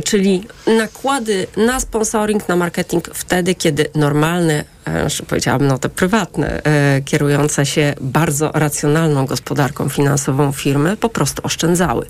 czyli nakłady na sponsoring, na marketing wtedy, kiedy normalny że powiedziałam, no te prywatne, e, kierujące się bardzo racjonalną gospodarką finansową firmy, po prostu oszczędzały.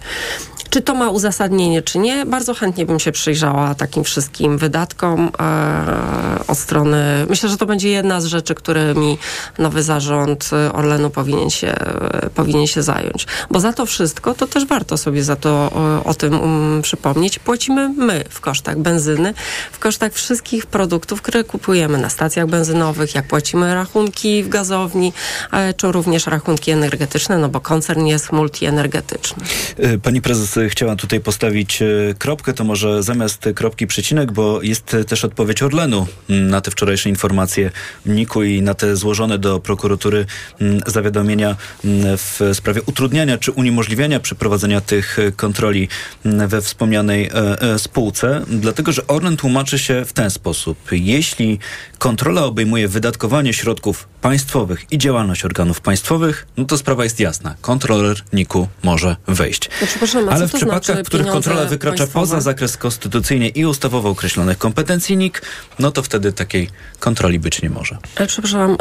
Czy to ma uzasadnienie, czy nie? Bardzo chętnie bym się przyjrzała takim wszystkim wydatkom e, od strony. Myślę, że to będzie jedna z rzeczy, którymi nowy zarząd Orlenu powinien się, e, powinien się zająć. Bo za to wszystko, to też warto sobie za to o, o tym um, przypomnieć. Płacimy my w kosztach benzyny, w kosztach wszystkich produktów, które kupujemy na stacjach benzynowych, jak płacimy rachunki w gazowni, e, czy również rachunki energetyczne, no bo koncern jest multienergetyczny. E, pani prezes chciała tutaj postawić e, kropkę, to może zamiast kropki przecinek, bo jest też odpowiedź Orlenu na te wczorajsze informacje NIK-u i na te złożone do prokuratury zawiadomienia w sprawie utrudniania czy uniemożliwiania przeprowadzenia tych kontroli we wspomnianej spółce, dlatego że Orlen tłumaczy się w ten sposób. Jeśli kontrola obejmuje wydatkowanie środków państwowych i działalność organów państwowych, no to sprawa jest jasna. Kontroler NIK-u może wejść. No, Ale w przypadkach, znaczy w których kontrola wykracza państwowe? poza zakres konstytucyjnie i ustawowo określonych kompetencji NIK, no to wtedy takiej kontroli być nie może. E, przepraszam,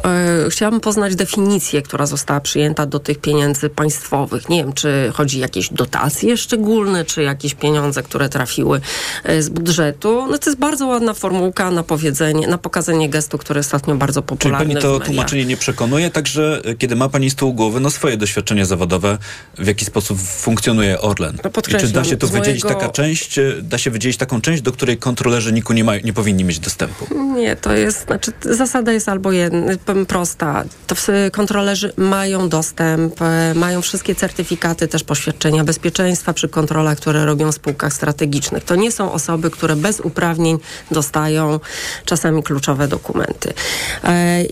e, chciałam poznać definicję, która została przyjęta do tych pieniędzy państwowych. Nie wiem, czy chodzi o jakieś dotacje szczególne, czy jakieś pieniądze, które trafiły e, z budżetu. No to jest bardzo ładna formułka na powiedzenie, na pokazanie gestu, który ostatnio bardzo popularny Czyli pani to tłumaczenie nie przekonuje, także e, kiedy ma pani z tyłu głowy no swoje doświadczenie zawodowe, w jaki sposób funkcjonuje Orlen. No I czy da się wydzielić mojego... taka część, e, da się wydzielić taką część, do której kontrolerzy NIK-u nie, ma, nie powinni mieć dostępu? Nie, to jest, znaczy zasada jest albo jedna, prosta. To kontrolerzy mają dostęp, e, mają wszystkie certyfikaty, też poświadczenia bezpieczeństwa przy kontrolach, które robią w spółkach strategicznych. To nie są osoby, które bez uprawnień dostają czasami kluczowe dokumenty.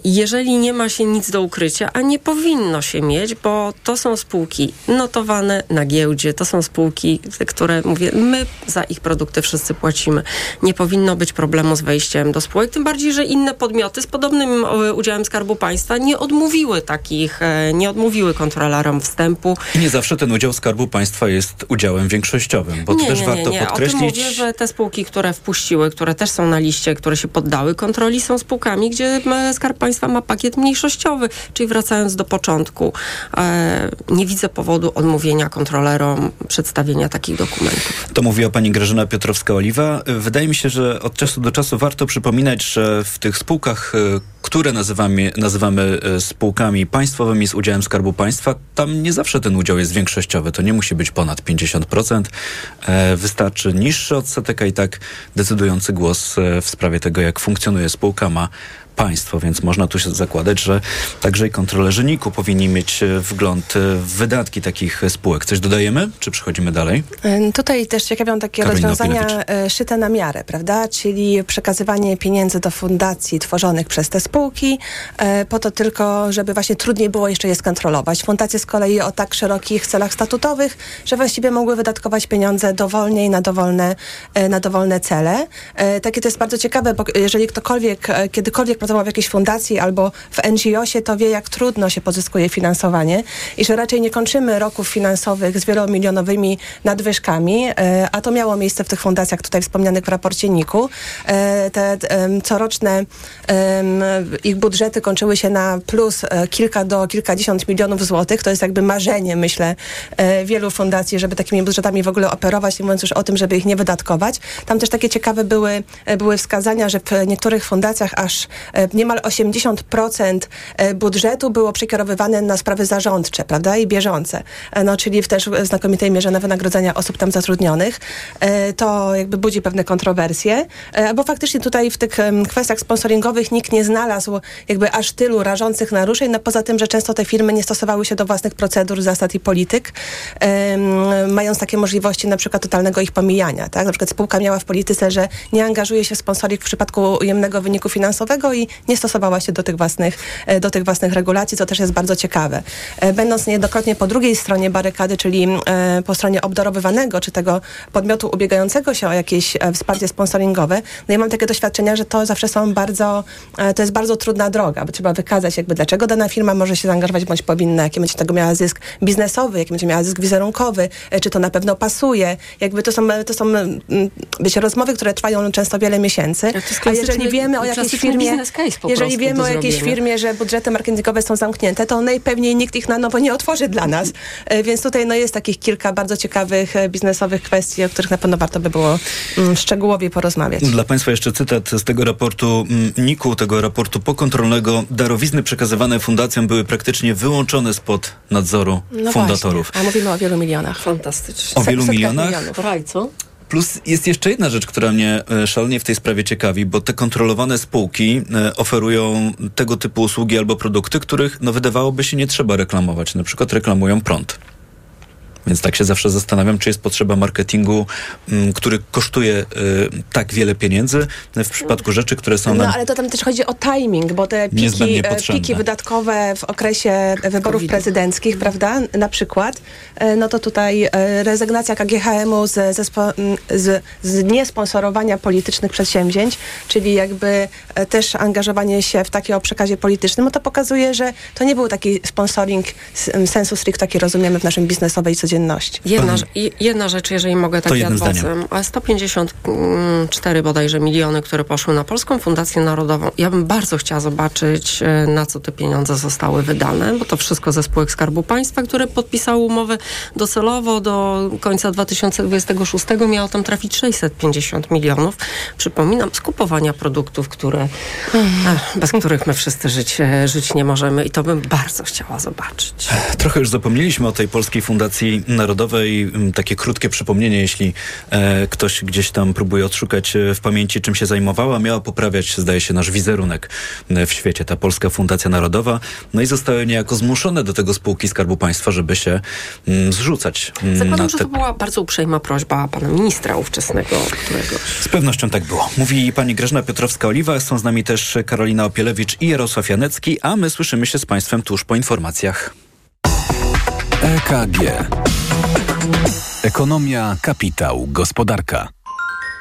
Jeżeli nie ma się nic do ukrycia, a nie powinno się mieć, bo to są spółki notowane na giełdzie, to są spółki, które mówię, my za ich produkty wszyscy płacimy. Nie powinno być problemu z wejściem do spółek, tym bardziej, że inne podmioty z podobnym e, udziałem Skarbu Państwa nie odmówiły takich, e, nie odmówiły kontrolerom wstępu. I nie zawsze ten udział Skarbu Państwa jest udziałem większościowym, bo nie, to też nie, warto nie, nie. podkreślić. O tym mówię, że te spółki, które wpuściły, które też są na liście, które się poddały kontroli, są spółkami, gdzie Skarb Państwa ma pakiet mniejszościowy, czyli wracając do początku, e, nie widzę powodu odmówienia kontrolerom przedstawienia takich dokumentów. To mówiła pani Grażyna Piotrowska-Oliwa. Wydaje mi się, że od czasu do czasu warto przypominać, że w tych spółkach, e, które nazywamy, nazywamy e, spółkami państwowymi z udziałem Skarbu Państwa, tam nie zawsze ten udział jest większościowy. To nie musi być ponad 50%. E, wystarczy niższy odsetek, a i tak decydujący głos w sprawie tego, jak funkcjonuje spółka ma państwo, więc można tu się zakładać, że także i kontrolerzy NIK-u powinni mieć e, wgląd e, w wydatki takich spółek. Coś dodajemy, czy przechodzimy dalej? Tutaj też ciekawią takie Karolina rozwiązania Opilewicz. szyte na miarę, prawda? Czyli przekazywanie pieniędzy do fundacji tworzonych przez te spółki e, po to tylko, żeby właśnie trudniej było jeszcze je skontrolować. Fundacje z kolei o tak szerokich celach statutowych, że właściwie mogły wydatkować pieniądze dowolnie i na dowolne, e, na dowolne cele. E, takie to jest bardzo ciekawe, bo jeżeli ktokolwiek e, kiedykolwiek pracował w jakiejś fundacji albo w NGO-sie, to wie, jak trudno się pozyskuje finansowanie i że raczej nie kończymy roków finansowych z wielomilionowymi nadwyżkami, e, a to miało miejsce w tych fundacjach tutaj wspomnianych w raporcie NIK-u. E, Te coroczne ich budżety kończyły się na plus e, kilka do kilkadziesiąt milionów złotych. To jest jakby marzenie, myślę, wielu fundacji, żeby takimi budżetami w ogóle operować, nie mówiąc już o tym, żeby ich nie wydatkować. Tam też takie ciekawe były, były wskazania, że w niektórych fundacjach aż niemal 80% e, budżetu było przekierowywane na sprawy zarządcze, prawda, i bieżące. E, No, czyli w też znakomitej mierze na wynagrodzenia osób tam zatrudnionych. E, To jakby budzi pewne kontrowersje, e, bo faktycznie tutaj w tych kwestiach sponsoringowych nikt nie znalazł jakby aż tylu rażących naruszeń, no poza tym, że często te firmy nie stosowały się do własnych procedur, zasad i polityk, mając takie możliwości na przykład totalnego ich pomijania, tak? Na przykład spółka miała w polityce, że nie angażuje się w sponsoring w przypadku ujemnego wyniku finansowego i nie stosowała się do tych własnych, e, do tych własnych regulacji, co też jest bardzo ciekawe. E, Będąc niejednokrotnie po drugiej stronie barykady, czyli e, po stronie obdarowywanego, czy tego podmiotu ubiegającego się o jakieś wsparcie sponsoringowe, no ja mam takie doświadczenia, że to zawsze są bardzo, to jest bardzo trudna droga, bo trzeba wykazać jakby dlaczego dana firma może się zaangażować bądź powinna, jaki będzie tego miała zysk biznesowy, jaki będzie miała zysk wizerunkowy, czy to na pewno pasuje. Jakby to są, to są mm, wiecie, rozmowy, które trwają często wiele miesięcy. A jeżeli wiemy o jakiejś firmie, case po jeżeli wiemy o jakiejś firmie, że budżety marketingowe są zamknięte, to najpewniej nikt ich na nowo nie otworzy dla nas. E, Więc tutaj no, jest takich kilka bardzo ciekawych e, biznesowych kwestii, o których na pewno warto by było mm, szczegółowo porozmawiać. Dla Państwa jeszcze cytat z tego raportu mm, NIK-u, tego raportu pokontrolnego. Darowizny przekazywane fundacjom były praktycznie wyłączone spod nadzoru No fundatorów. Właśnie. A mówimy o wielu milionach. Fantastycznie. O wielu milionach? milionów. Raj, co? Plus jest jeszcze jedna rzecz, która mnie e, szalenie w tej sprawie ciekawi, bo te kontrolowane spółki e, oferują tego typu usługi albo produkty, których no wydawałoby się nie trzeba reklamować. Na przykład reklamują prąd. Więc tak się zawsze zastanawiam, czy jest potrzeba marketingu, m, który kosztuje e, tak wiele pieniędzy w przypadku rzeczy, które są No nam ale to tam też chodzi o timing, bo te piki, e, piki wydatkowe w okresie wyborów prezydenckich, prawda, na przykład, e, no to tutaj e, rezygnacja KGHM-u z, m, z, z niesponsorowania politycznych przedsięwzięć, czyli jakby e, też angażowanie się w takie o przekazie politycznym, no to pokazuje, że to nie był taki sponsoring sensu stricto, taki rozumiemy w naszym biznesowej codzienności. Jedna, rze- i- jedna rzecz, jeżeli mogę tak To jednym ad zdaniem. vocem. A 154 bodajże miliony, które poszły na Polską Fundację Narodową. Ja bym bardzo chciała zobaczyć, e, na co te pieniądze zostały wydane, bo to wszystko ze spółek Skarbu Państwa, które podpisały umowę docelowo do końca 2026 miało tam trafić 650 milionów. Przypominam, skupowania produktów, które, ach, bez których my wszyscy żyć, e, żyć nie możemy i to bym bardzo chciała zobaczyć. Trochę już zapomnieliśmy o tej Polskiej Fundacji Narodowej. Mm, Takie krótkie przypomnienie, jeśli e, ktoś gdzieś tam próbuje odszukać e, w pamięci, czym się zajmowała. Miała poprawiać, zdaje się, nasz wizerunek e, w świecie, ta Polska Fundacja Narodowa. No i zostały niejako zmuszone do tego spółki Skarbu Państwa, żeby się mm, zrzucać mm, Zakładam, na że te to była bardzo uprzejma prośba pana ministra ówczesnego, którego z pewnością tak było. Mówi pani Grażyna Piotrowska-Oliwa, są z nami też Karolina Opielewicz i Jarosław Janecki, a my słyszymy się z państwem tuż po informacjach. EKG. Ekonomia, kapitał, gospodarka.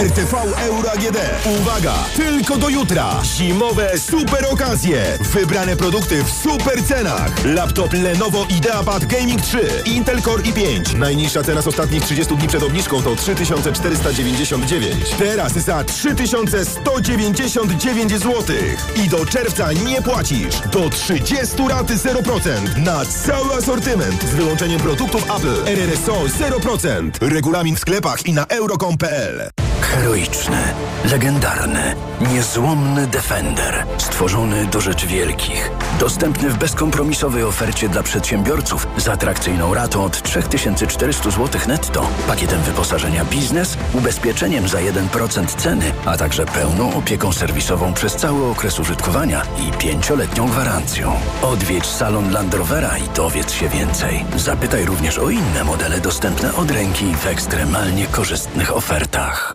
RTV Euro AGD. Uwaga! Tylko do jutra. Zimowe super okazje. Wybrane produkty w super cenach. Laptop Lenovo IdeaPad Gaming 3. Intel Core i5. Najniższa cena z ostatnich 30 dni przed obniżką to 3499. Teraz za 3199 zł. I do czerwca nie płacisz. Do 30 raty 0%. Na cały asortyment. Z wyłączeniem produktów Apple. RRSO 0%. Regulamin w sklepach i na euro.com.pl Heroiczny, legendarny, niezłomny Defender. Stworzony do rzeczy wielkich. Dostępny w bezkompromisowej ofercie dla przedsiębiorców z atrakcyjną ratą od 3400 zł netto, pakietem wyposażenia biznes, ubezpieczeniem za 1% ceny, a także pełną opieką serwisową przez cały okres użytkowania i pięcioletnią gwarancją. Odwiedź salon Land Rovera i dowiedz się więcej. Zapytaj również o inne modele dostępne od ręki w ekstremalnie korzystnych ofertach.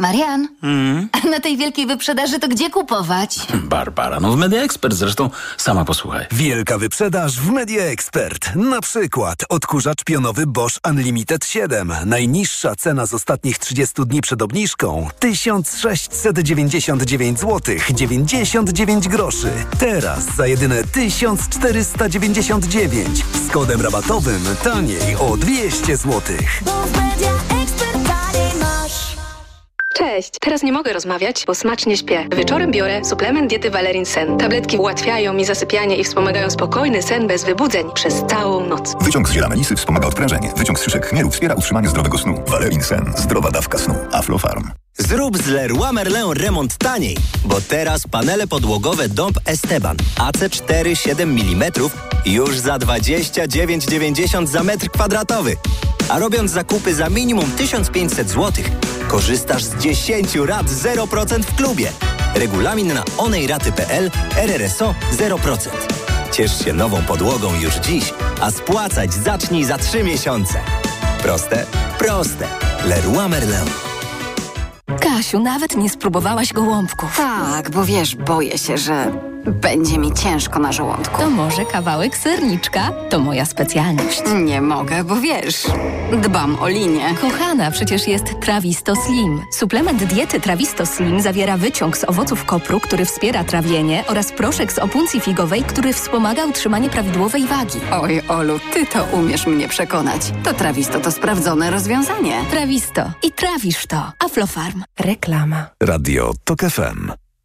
Marian, Mm. a na tej wielkiej wyprzedaży to gdzie kupować? Barbara, no w Media Expert zresztą sama posłuchaj. Wielka wyprzedaż w Media Expert. Na przykład odkurzacz pionowy Bosch Unlimited 7. Najniższa cena z ostatnich 30 dni przed obniżką 1699 zł 99 groszy. Teraz za jedyne 1499 z kodem rabatowym taniej o 200 zł. Cześć, teraz nie mogę rozmawiać, bo smacznie śpię. Wieczorem biorę suplement diety Valerin Sen. Tabletki ułatwiają mi zasypianie i wspomagają spokojny sen bez wybudzeń przez całą noc. Wyciąg z ziela melisy wspomaga odprężenie. Wyciąg z szyszek chmielu wspiera utrzymanie zdrowego snu. Valerin Sen. Zdrowa dawka snu. Aflofarm. Zrób z Leroy Merlin remont taniej, bo teraz panele podłogowe Dąb Esteban AC4 7 mm już za 29,90 za metr kwadratowy. A robiąc zakupy za minimum 1500 zł, korzystasz z 10 rat 0% w klubie. Regulamin na onejraty.pl RRSO 0%. Ciesz się nową podłogą już dziś, a spłacać zacznij za 3 miesiące. Proste? Proste. Leroy Merlin. Kasiu, nawet nie spróbowałaś gołąbków. Tak, bo wiesz, boję się, że będzie mi ciężko na żołądku. To może kawałek serniczka? To moja specjalność. Nie mogę, bo wiesz, dbam o linię. Kochana, przecież jest Trawisto Slim. Suplement diety Trawisto Slim zawiera wyciąg z owoców kopru, który wspiera trawienie oraz proszek z opuncji figowej, który wspomaga utrzymanie prawidłowej wagi. Oj, Olu, ty to umiesz mnie przekonać. To Trawisto to sprawdzone rozwiązanie. Trawisto. I trawisz to. Aflofarm. Reklama. Radio TOK FM.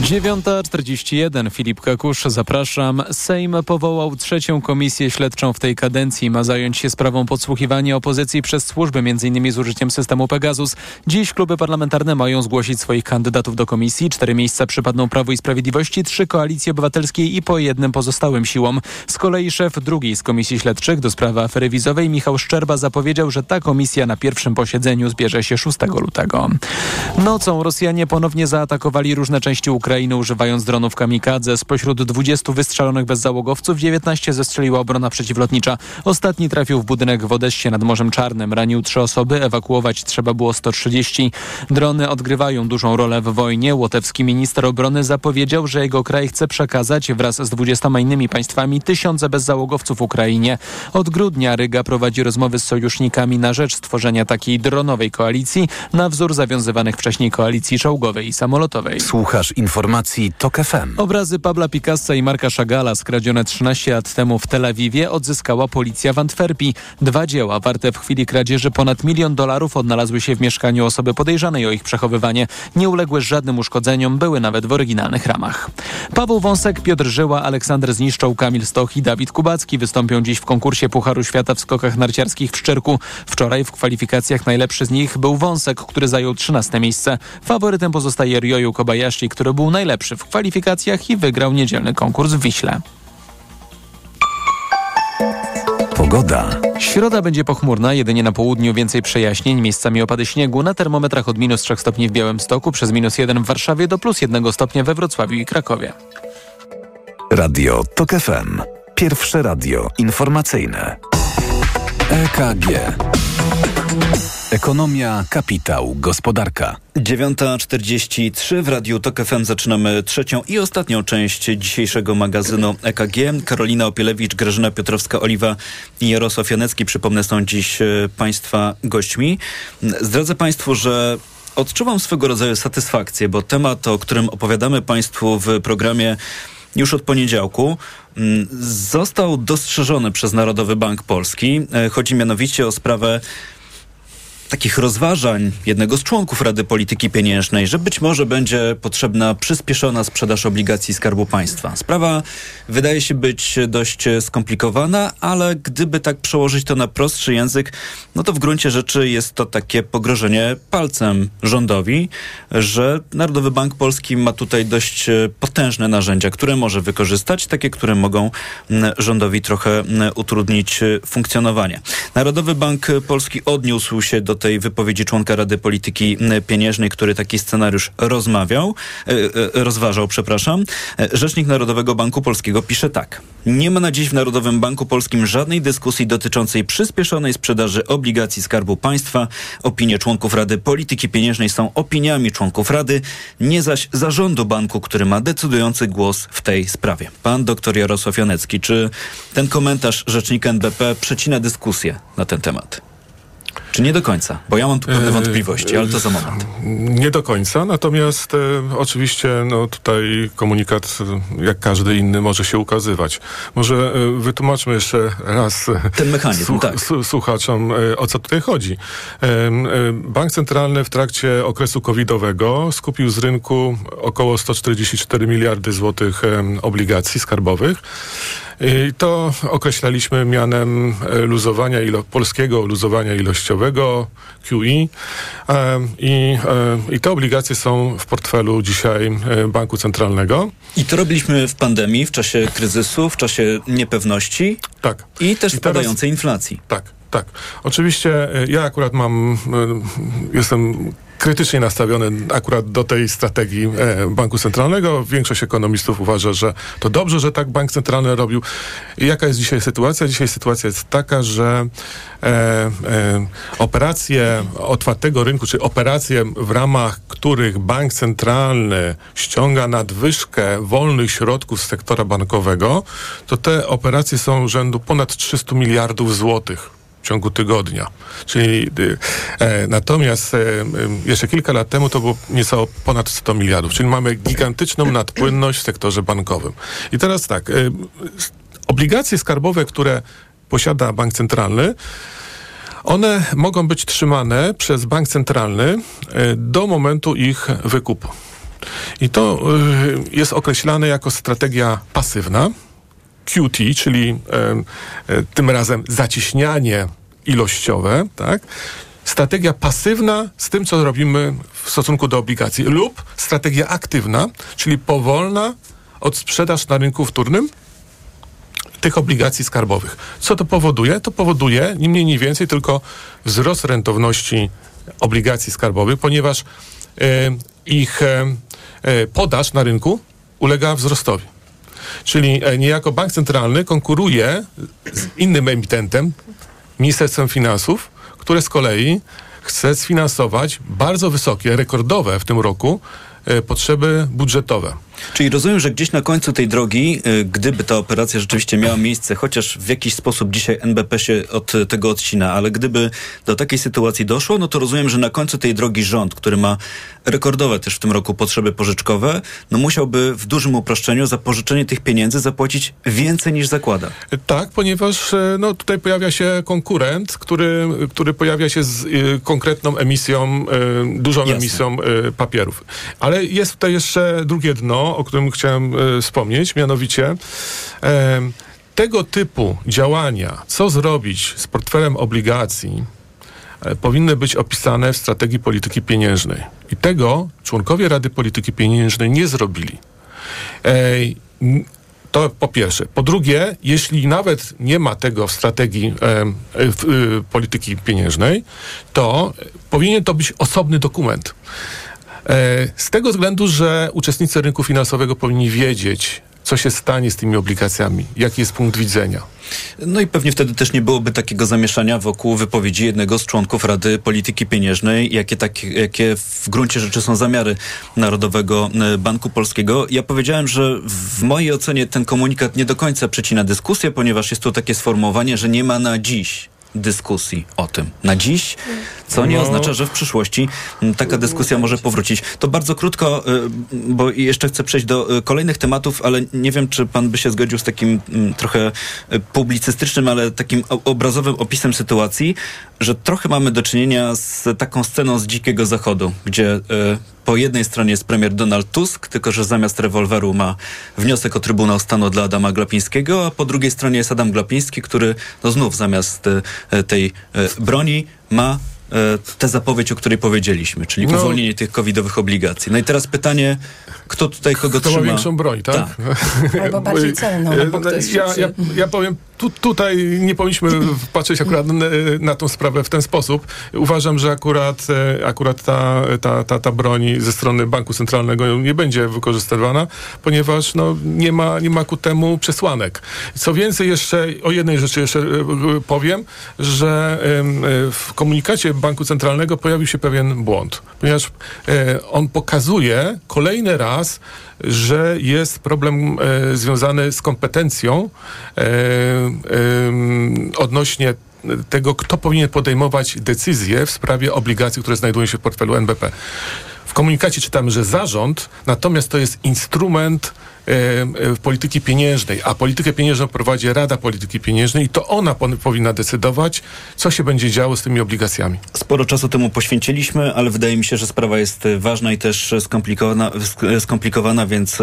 9.41 Filip Kakusz, zapraszam. Sejm powołał trzecią komisję śledczą w tej kadencji. Ma zająć się sprawą podsłuchiwania opozycji przez służby, m.in. z użyciem systemu Pegasus. Dziś kluby parlamentarne mają zgłosić swoich kandydatów do komisji. Cztery miejsca przypadną Prawu i Sprawiedliwości, trzy Koalicji Obywatelskiej i po jednym pozostałym siłom. Z kolei szef drugiej z komisji śledczych do sprawy afery wizowej Michał Szczerba zapowiedział, że ta komisja na pierwszym posiedzeniu zbierze się 6 lutego. Nocą Rosjanie ponownie zaatakowali różne części Ukrainy. Ukrainy używając dronów kamikadze. Spośród 20 wystrzelonych bezzałogowców 19 zestrzeliła obrona przeciwlotnicza. Ostatni trafił w budynek w Odessie nad Morzem Czarnym. Ranił trzy osoby, ewakuować trzeba było 130. Drony odgrywają dużą rolę w wojnie. Łotewski minister obrony zapowiedział, że jego kraj chce przekazać wraz z 20 innymi państwami tysiące bezzałogowców Ukrainie. Od grudnia Ryga prowadzi rozmowy z sojusznikami na rzecz stworzenia takiej dronowej koalicji na wzór zawiązywanych wcześniej koalicji czołgowej i samolotowej. Słuchasz informacji TOK FM. Obrazy Pabla Picassa i Marka Chagala skradzione 13 lat temu w Tel Awiwie odzyskała policja w Antwerpii. Dwa dzieła warte w chwili kradzieży ponad milion dolarów odnalazły się w mieszkaniu osoby podejrzanej o ich przechowywanie. Nie uległy żadnym uszkodzeniom, były nawet w oryginalnych ramach. Paweł Wąsek, Piotr Żyła, Aleksander Zniszczą, Kamil Stoch i Dawid Kubacki wystąpią dziś w konkursie Pucharu Świata w skokach narciarskich w Szczyrku. Wczoraj w kwalifikacjach najlepszy z nich był Wąsek, który zajął 13 miejsce. Faworytem pozostaje Ryoyu Kobayashi, który był najlepszy w kwalifikacjach i wygrał niedzielny konkurs w Wiśle. Pogoda. Środa będzie pochmurna, jedynie na południu więcej przejaśnień, miejscami opady śniegu, na termometrach od minus 3 stopni w Białymstoku, przez minus 1 w Warszawie do plus 1 stopnia we Wrocławiu i Krakowie. Radio TOK FM. Pierwsze radio informacyjne. EKG. Ekonomia, kapitał, gospodarka. 9.43 w Radiu TOK FM zaczynamy trzecią i ostatnią część dzisiejszego magazynu EKG. Karolina Opielewicz, Grażyna Piotrowska-Oliwa i Jarosław Janecki, przypomnę, są dziś e, Państwa gośćmi. Zdradzę Państwu, że odczuwam swego rodzaju satysfakcję, bo temat, o którym opowiadamy Państwu w programie już od poniedziałku mm, został dostrzeżony przez Narodowy Bank Polski. E, chodzi mianowicie o sprawę takich rozważań jednego z członków Rady Polityki Pieniężnej, że być może będzie potrzebna przyspieszona sprzedaż obligacji Skarbu Państwa. Sprawa wydaje się być dość skomplikowana, ale gdyby tak przełożyć to na prostszy język, no to w gruncie rzeczy jest to takie pogrożenie palcem rządowi, że Narodowy Bank Polski ma tutaj dość potężne narzędzia, które może wykorzystać, takie, które mogą rządowi trochę utrudnić funkcjonowanie. Narodowy Bank Polski odniósł się do tej wypowiedzi członka Rady Polityki Pieniężnej, który taki scenariusz rozmawiał, e, e, rozważał, przepraszam. E, Rzecznik Narodowego Banku Polskiego pisze tak. Nie ma na dziś w Narodowym Banku Polskim żadnej dyskusji dotyczącej przyspieszonej sprzedaży obligacji Skarbu Państwa. Opinie członków Rady Polityki Pieniężnej są opiniami członków Rady, nie zaś zarządu banku, który ma decydujący głos w tej sprawie. Pan dr Jarosław Janecki, czy ten komentarz rzecznika NBP przecina dyskusję na ten temat? Czy nie do końca? Bo ja mam tu pewne wątpliwości, ale to za moment. Nie do końca, natomiast e, oczywiście no, tutaj komunikat, jak każdy inny, może się ukazywać. Może e, wytłumaczmy jeszcze raz ten mechanizm, słuch, tak. słuchaczom, e, o co tutaj chodzi. Bank Centralny w trakcie okresu covidowego skupił z rynku około 144 miliardy złotych obligacji skarbowych. I to określaliśmy mianem e, luzowania ilo polskiego luzowania ilościowego QE e, i, e, i te obligacje są w portfelu dzisiaj Banku Centralnego. I to robiliśmy w pandemii, w czasie kryzysu, w czasie niepewności. Tak. I też I spadającej teraz, inflacji. Tak, tak. Oczywiście ja akurat mam, jestem krytycznie nastawiony akurat do tej strategii e, Banku Centralnego. Większość ekonomistów uważa, że to dobrze, że tak Bank Centralny robił. I jaka jest dzisiaj sytuacja? Dzisiaj sytuacja jest taka, że e, e, operacje otwartego rynku, czy operacje w ramach których Bank Centralny ściąga nadwyżkę wolnych środków z sektora bankowego, to te operacje są rzędu ponad 300 miliardów złotych w ciągu tygodnia. Czyli y, e, natomiast e, jeszcze kilka lat temu to było nieco ponad 100 miliardów, czyli mamy gigantyczną nadpłynność w sektorze bankowym. I teraz tak, e, obligacje skarbowe, które posiada bank centralny, one mogą być trzymane przez bank centralny e, do momentu ich wykupu. I to jest określane jako strategia pasywna, QT, czyli e, tym razem zacieśnianie ilościowe, tak? Strategia pasywna z tym, co robimy w stosunku do obligacji, lub strategia aktywna, czyli powolna odsprzedaż na rynku wtórnym tych obligacji skarbowych. Co to powoduje? To powoduje ni mniej, ni więcej tylko wzrost rentowności obligacji skarbowych, ponieważ e, ich e podaż na rynku ulega wzrostowi. Czyli e, niejako bank centralny konkuruje z innym emitentem, Ministerstwem Finansów, które z kolei chce sfinansować bardzo wysokie, rekordowe w tym roku e, potrzeby budżetowe. Czyli rozumiem, że gdzieś na końcu tej drogi, y, gdyby ta operacja rzeczywiście miała miejsce, chociaż w jakiś sposób dzisiaj NBP się od tego odcina, ale gdyby do takiej sytuacji doszło, no to rozumiem, że na końcu tej drogi rząd, który ma rekordowe też w tym roku potrzeby pożyczkowe, no musiałby w dużym uproszczeniu za pożyczenie tych pieniędzy zapłacić więcej niż zakłada. Tak, ponieważ e, no, tutaj pojawia się konkurent, który, który pojawia się z y, konkretną emisją, y, dużą Jasne. emisją y, papierów. Ale jest tutaj jeszcze drugie dno, o którym chciałem e, wspomnieć, mianowicie e, tego typu działania, co zrobić z portfelem obligacji, e, powinny być opisane w strategii polityki pieniężnej. I tego członkowie Rady Polityki Pieniężnej nie zrobili. To po pierwsze. Po drugie, jeśli nawet nie ma tego w strategii e, w, e, polityki pieniężnej, to powinien to być osobny dokument. E, z tego względu, że uczestnicy rynku finansowego powinni wiedzieć, co się stanie z tymi obligacjami, jaki jest punkt widzenia. No i pewnie wtedy też nie byłoby takiego zamieszania wokół wypowiedzi jednego z członków Rady Polityki Pieniężnej, jakie, tak, jakie w gruncie rzeczy są zamiary Narodowego e, Banku Polskiego. Ja powiedziałem, że w mojej ocenie ten komunikat nie do końca przecina dyskusję, ponieważ jest tu takie sformułowanie, że nie ma na dziś dyskusji o tym na dziś, co nie No. oznacza, że w przyszłości m, taka dyskusja może powrócić. To bardzo krótko, y, bo jeszcze chcę przejść do y, kolejnych tematów, ale nie wiem, czy pan by się zgodził z takim mm, trochę y, publicystycznym, ale takim obrazowym opisem sytuacji, że trochę mamy do czynienia z taką sceną z Dzikiego Zachodu, gdzie po jednej stronie jest premier Donald Tusk, tylko że zamiast rewolweru ma wniosek o Trybunał Stanu dla Adama Glapińskiego, a po drugiej stronie jest Adam Glapiński, który no znów zamiast tej broni ma y, tę zapowiedź, o której powiedzieliśmy, czyli No. uwolnienie tych covidowych obligacji. No i teraz pytanie, kto tutaj kogo Kto ma trzyma? większą broń, tak? Albo bardziej celną, E, kto jest ja, ja, ja powiem, tu, tutaj nie powinniśmy patrzeć akurat na, na tą sprawę w ten sposób. Uważam, że akurat, e, akurat ta, ta, ta, ta broń ze strony Banku Centralnego nie będzie wykorzystywana, ponieważ no, nie, ma, nie ma ku temu przesłanek. Co więcej, jeszcze o jednej rzeczy jeszcze e, e, powiem, że e, w komunikacie Banku Centralnego pojawił się pewien błąd, ponieważ e, on pokazuje kolejny raz, że jest problem e, związany z kompetencją e, em, odnośnie tego, kto powinien podejmować decyzje w sprawie obligacji, które znajdują się w portfelu NBP. W komunikacie czytamy, że zarząd, natomiast to jest instrument e, e, polityki pieniężnej, a politykę pieniężną prowadzi Rada Polityki Pieniężnej i to ona powinna decydować, co się będzie działo z tymi obligacjami. Sporo czasu temu poświęciliśmy, ale wydaje mi się, że sprawa jest e, ważna i też skomplikowana, sk- skomplikowana więc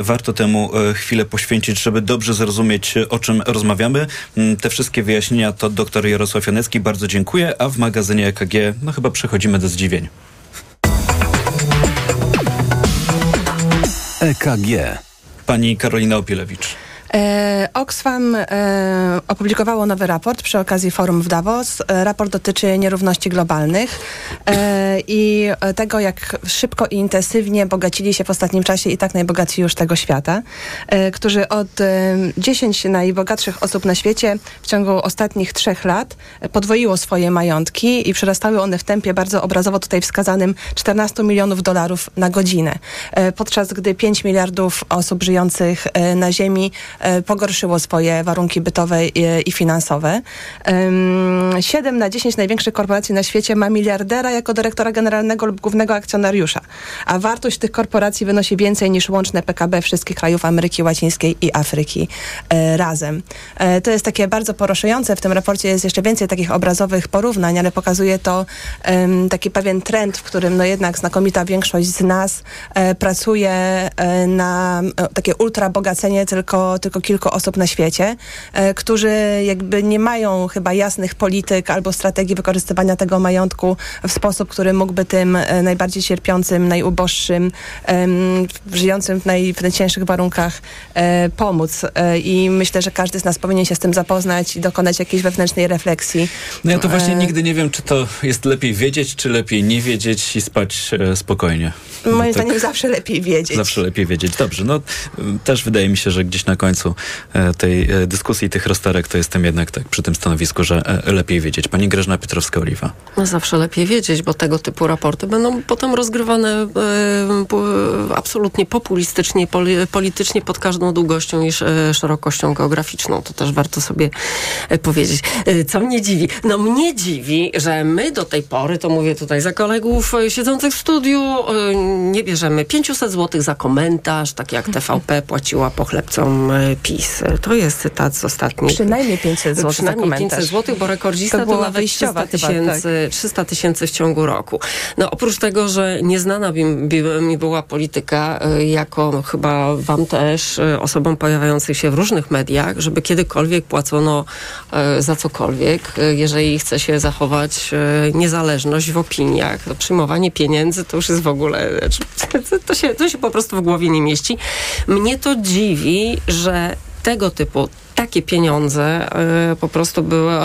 warto temu chwilę poświęcić, żeby dobrze zrozumieć, o czym rozmawiamy. Mm, Te wszystkie wyjaśnienia to dr Jarosław Janecki. Bardzo dziękuję, a w magazynie EKG no chyba przechodzimy do zdziwień. EKG. Pani Karolina Opielewicz. E, Oxfam e, opublikowało nowy raport przy okazji forum w Davos. E, raport dotyczy nierówności globalnych i tego, jak szybko i intensywnie bogacili się w ostatnim czasie i tak najbogatsi już tego świata, którzy od e, 10 najbogatszych osób na świecie w ciągu ostatnich trzech lat podwoiło swoje majątki i przerastały one w tempie bardzo obrazowo tutaj wskazanym 14 milionów dolarów na godzinę. Podczas gdy 5 miliardów osób żyjących na Ziemi pogorszyło swoje warunki bytowe i, i finansowe. Em, 7 na 10 największych korporacji na świecie ma miliardera jako dyrektora generalnego lub głównego akcjonariusza, a wartość tych korporacji wynosi więcej niż łączne PKB wszystkich krajów Ameryki Łacińskiej i Afryki e, razem. E, to jest takie bardzo poruszające. W tym raporcie jest jeszcze więcej takich obrazowych porównań, ale pokazuje to taki pewien trend, w którym no jednak znakomita większość z nas e, pracuje e, na e, takie ultrabogacenie tylko, tylko kilku osób na świecie, e, którzy jakby nie mają chyba jasnych polityk albo strategii wykorzystywania tego majątku w sposób, który mógłby tym e, najbardziej cierpiącym, najuboższym, żyjącym w, naj, w najcięższych warunkach e, pomóc. I myślę, że każdy z nas powinien się z tym zapoznać i dokonać jakiejś wewnętrznej refleksji. No ja to właśnie nigdy nie wiem, czy to jest lepiej wiedzieć, czy lepiej nie wiedzieć i spać spokojnie. No Moim tak. zdaniem zawsze lepiej wiedzieć. Zawsze lepiej wiedzieć. Dobrze, no też wydaje mi się, że gdzieś na końcu e, tej e, dyskusji, tych rozterek, to jestem jednak tak przy tym stanowisku, że e, lepiej wiedzieć. Pani Grażyna Piotrowska-Oliwa. No zawsze lepiej wiedzieć, bo tego typu raporty będą potem rozgrywane absolutnie populistycznie, poli, politycznie pod każdą długością i sz- szerokością geograficzną. To też warto sobie powiedzieć. Co mnie dziwi? No mnie dziwi, że my do tej pory, to mówię tutaj za kolegów siedzących w studiu, nie bierzemy 500 zł za komentarz, tak jak TVP płaciła pochlebcom PiS. To jest cytat z ostatnich. Przynajmniej 500 zł Przynajmniej komentarz. 500 zł, bo rekordzista To to, była nawet wyjściowa 300 chyba, tak. tysięcy 300 tysięcy w ciągu roku. No oprócz tego, że nieznana mi, była polityka, y, jako chyba wam też, y, osobom pojawiających się w różnych mediach, żeby kiedykolwiek płacono y, za cokolwiek, jeżeli chce się zachować niezależność w opiniach. To przyjmowanie pieniędzy to już jest w ogóle, znaczy, to się, to się po prostu w głowie nie mieści. Mnie to dziwi, że tego typu takie pieniądze y, po prostu były y,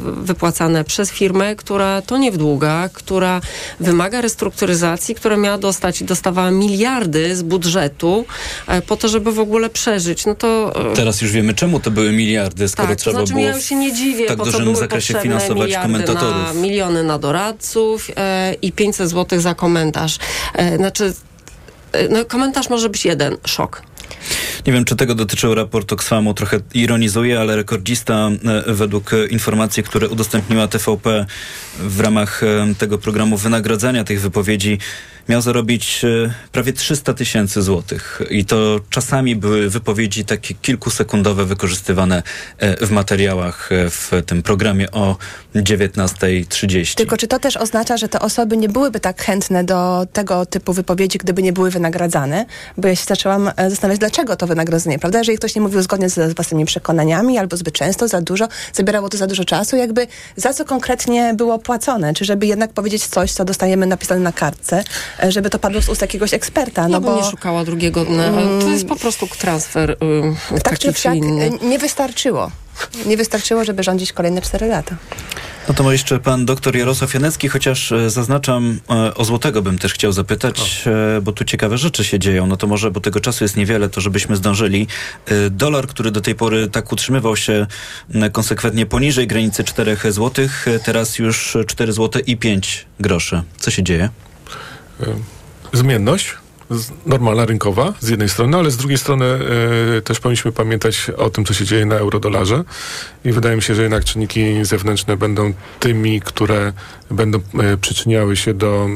wypłacane przez firmę, która to nie w długach, która wymaga restrukturyzacji, która miała dostać i dostawała miliardy z budżetu y, po to, żeby w ogóle przeżyć. No to Teraz już wiemy, czemu to były miliardy, skoro tak, to trzeba znaczy, było ja już się nie dziwię, w tak dużym zakresie finansować komentatorów. Na miliony na doradców i 500 zł za komentarz. Znaczy, no, komentarz może być jeden, szok. Nie wiem, czy tego dotyczył raport Oxfamu, trochę ironizuje, ale rekordzista e, według informacji, które udostępniła TVP w ramach e, tego programu wynagradzania tych wypowiedzi, miał zarobić e, prawie 300 tysięcy złotych. I to czasami były wypowiedzi takie kilkusekundowe wykorzystywane e, w materiałach e, w tym programie o 19.30. Tylko czy to też oznacza, że te osoby nie byłyby tak chętne do tego typu wypowiedzi, gdyby nie były wynagradzane? Bo ja się zaczęłam zastanawiać, dlaczego to wynagrodzenie, prawda? Jeżeli ktoś nie mówił zgodnie z własnymi przekonaniami, albo zbyt często, za dużo, zabierało to za dużo czasu, jakby za co konkretnie było płacone? Czy żeby jednak powiedzieć coś, co dostajemy napisane na kartce, żeby to padło z ust jakiegoś eksperta? No ja bo nie szukała drugiego dna. To jest po prostu transfer. y, tak taki czy siak inny. e, nie wystarczyło. Nie wystarczyło, żeby rządzić kolejne 4 lata. No to jeszcze pan doktor Jarosław Janecki, chociaż e, zaznaczam, e, o Złotego bym też chciał zapytać, e, bo tu ciekawe rzeczy się dzieją. No to może, bo tego czasu jest niewiele, to żebyśmy zdążyli. Dolar, który do tej pory tak utrzymywał się konsekwentnie poniżej granicy 4 zł, teraz już 4 zł i 5 groszy. Co się dzieje? Zmienność z- normalna, rynkowa z jednej strony, ale z drugiej strony e, też powinniśmy pamiętać o tym, co się dzieje na eurodolarze i wydaje mi się, że jednak czynniki zewnętrzne będą tymi, które będą e, przyczyniały się do,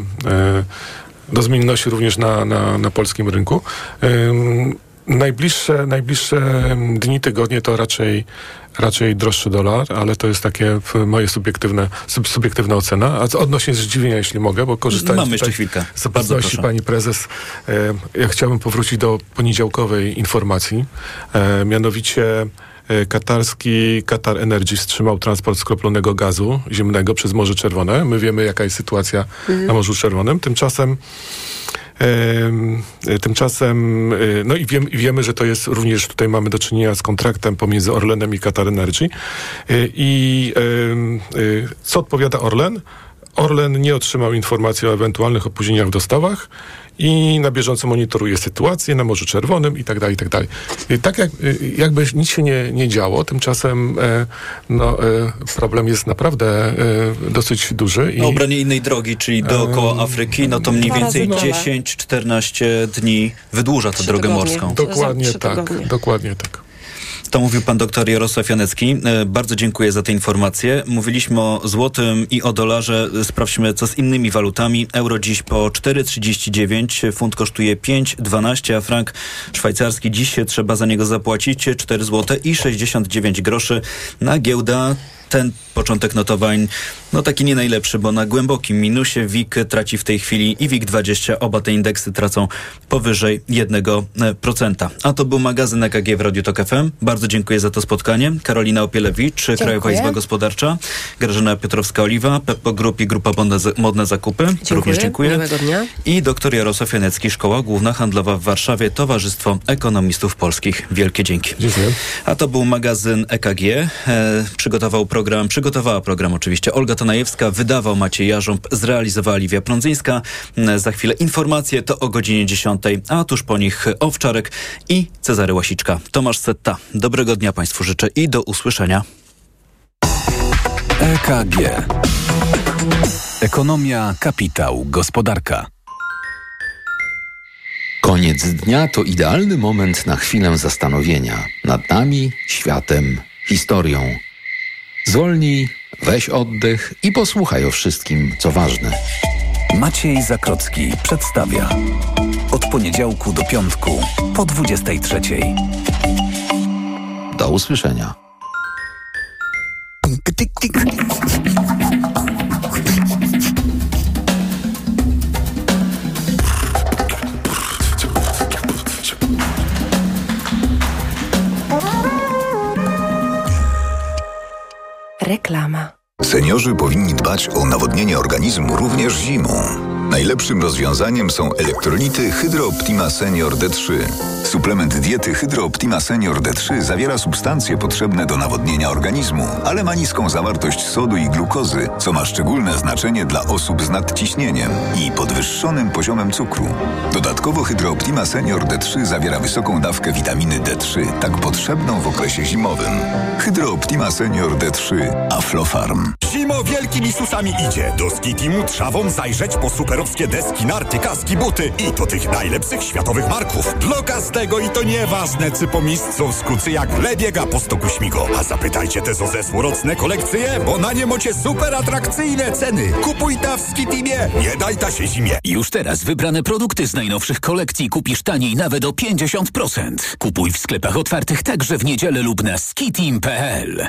do zmienności również na, na, na polskim rynku. Najbliższe, najbliższe dni, tygodnie to raczej, raczej droższy dolar, ale to jest takie moje subiektywne, sub, subiektywna ocena. A odnośnie zdziwienia, jeśli mogę, bo korzystając Mamy jeszcze chwilkę. z obecności pani prezes, e, ja chciałbym powrócić do poniedziałkowej informacji. E, mianowicie e, katarski Qatar Energy wstrzymał transport skroplonego gazu ziemnego przez Morze Czerwone. My wiemy, jaka jest sytuacja Mhm. na Morzu Czerwonym. Tymczasem Em, Tymczasem, e, no i, wiem, i wiemy, że to jest również, tutaj mamy do czynienia z kontraktem pomiędzy Orlenem i Qatar Energy. E, I e, co odpowiada Orlen? Orlen nie otrzymał informacji o ewentualnych opóźnieniach w dostawach i na bieżąco monitoruje sytuację na Morzu Czerwonym i tak dalej, i tak dalej. Tak jak, e, jakby nic się nie, nie działo, tymczasem e, no, e, problem jest naprawdę e, dosyć duży. I, O obranie innej drogi, czyli dookoła Afryki, no to mniej więcej tyle. 10-14 dni wydłuża tę drogę morską. Dokładnie tak, dokładnie tak. To mówił pan doktor Jarosław Janecki. E, Bardzo dziękuję za te informacje. Mówiliśmy o złotym i o dolarze. Sprawdźmy, co z innymi walutami. Euro dziś po 4,39, funt kosztuje 5,12, a frank szwajcarski dziś trzeba za niego zapłacić 4 zł i 69 groszy. Na giełda ten początek notowań, no taki nie najlepszy, bo na głębokim minusie WIG traci w tej chwili i WIG20. Oba te indeksy tracą powyżej 1%. A to był magazyn EKG w Radiu Tok FM. Bardzo dziękuję za to spotkanie. Karolina Opielewicz, Krajowa Izba Gospodarcza, Grażyna Piotrowska-Oliwa, Peppo Group i Grupa Modne, Modne Zakupy. Również dziękuję. Miłego dnia. I doktor Jarosław Janecki, Szkoła Główna Handlowa w Warszawie, Towarzystwo Ekonomistów Polskich. Wielkie dzięki. Dziękuję. A to był magazyn EKG. E, przygotował program, przygotowała program oczywiście Olga Tonajewska, wydawał Maciej Jarząb, zrealizowała Liwia Prądzyńska. E, za chwilę informacje to o godzinie 10, a tuż po nich Owczarek i Cezary Łasiczka. Tomasz Setta. Dobrego dnia Państwu życzę i do usłyszenia. EKG. Ekonomia, kapitał, gospodarka. Koniec dnia to idealny moment na chwilę zastanowienia nad nami, światem, historią. Zwolnij, weź oddech i posłuchaj o wszystkim, co ważne. Maciej Zakrocki przedstawia. Od poniedziałku do piątku po 23. Do usłyszenia. Reklama. Seniorzy powinni dbać o nawodnienie organizmu również zimą. Najlepszym rozwiązaniem są elektrolity Hydro Optima Senior D3. Suplement diety Hydro Optima Senior D3 zawiera substancje potrzebne do nawodnienia organizmu, ale ma niską zawartość sodu i glukozy, co ma szczególne znaczenie dla osób z nadciśnieniem i podwyższonym poziomem cukru. Dodatkowo Hydro Optima Senior D3 zawiera wysoką dawkę witaminy D3, tak potrzebną w okresie zimowym. Hydro Optima Senior D3 Aflofarm. Zimo wielkimi susami idzie. Do Skitimu trzawą zajrzeć po superowskie deski, narty, kaski, buty i to tych najlepszych światowych marków. Dla każdego i to nieważne, czy po miejscu w skucy jak lebiega po stoku śmigo. A zapytajcie te zo zesłorocne kolekcje, bo na nie macie super atrakcyjne ceny. Kupuj ta w Skitimie, nie daj ta się zimie. Już teraz wybrane produkty z najnowszych kolekcji kupisz taniej nawet o 50%. Kupuj w sklepach otwartych także w niedzielę lub na skitim.pl.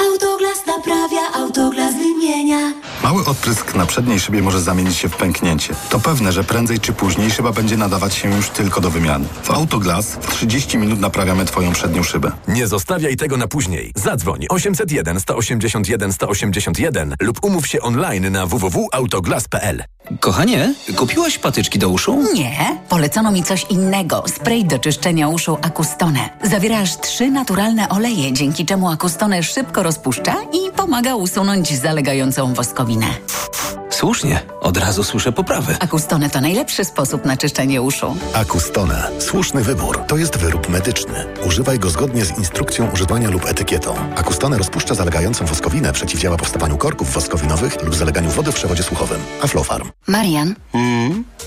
Auto Autoglas naprawia, autoglas wymienia. Mały odprysk na przedniej szybie może zamienić się w pęknięcie. To pewne, że prędzej czy później szyba będzie nadawać się już tylko do wymiany. W Autoglas w 30 minut naprawiamy Twoją przednią szybę. Nie zostawiaj tego na później. Zadzwoń 801 181 181 lub umów się online na www.autoglas.pl. Kochanie, kupiłaś patyczki do uszu? Nie, polecono mi coś innego. Spray do czyszczenia uszu Acustone. Zawiera aż trzy naturalne oleje, dzięki czemu Acustone szybko rozpuszcza i pomaga usunąć zalegającą woskowinę. Słusznie, od razu słyszę poprawy. Acustone to najlepszy sposób na czyszczenie uszu. Acustone. Słuszny wybór. To jest wyrób medyczny. Używaj go zgodnie z instrukcją używania lub etykietą. Acustone rozpuszcza zalegającą woskowinę, przeciwdziała powstawaniu korków woskowinowych lub zaleganiu wody w przewodzie słuchowym. Aflofarm. Marian,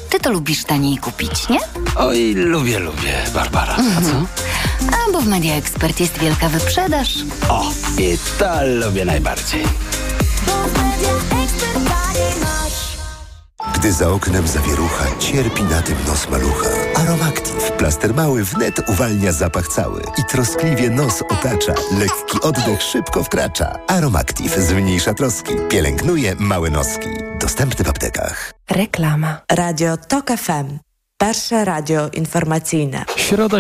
ty to lubisz taniej kupić, nie? Oj, lubię, lubię, Barbara. A co? A bo w Media Expert jest wielka wyprzedaż. O, i to lubię najbardziej. Gdy za oknem zawierucha, cierpi na tym nos malucha. Aromactive, plaster mały wnet uwalnia zapach cały i troskliwie nos otacza. Lekki oddech szybko wkracza. Aromactive zmniejsza troski, pielęgnuje małe noski. Dostępny w aptekach. Reklama. Radio TOK FM. Pierwsze radio informacyjne. Środa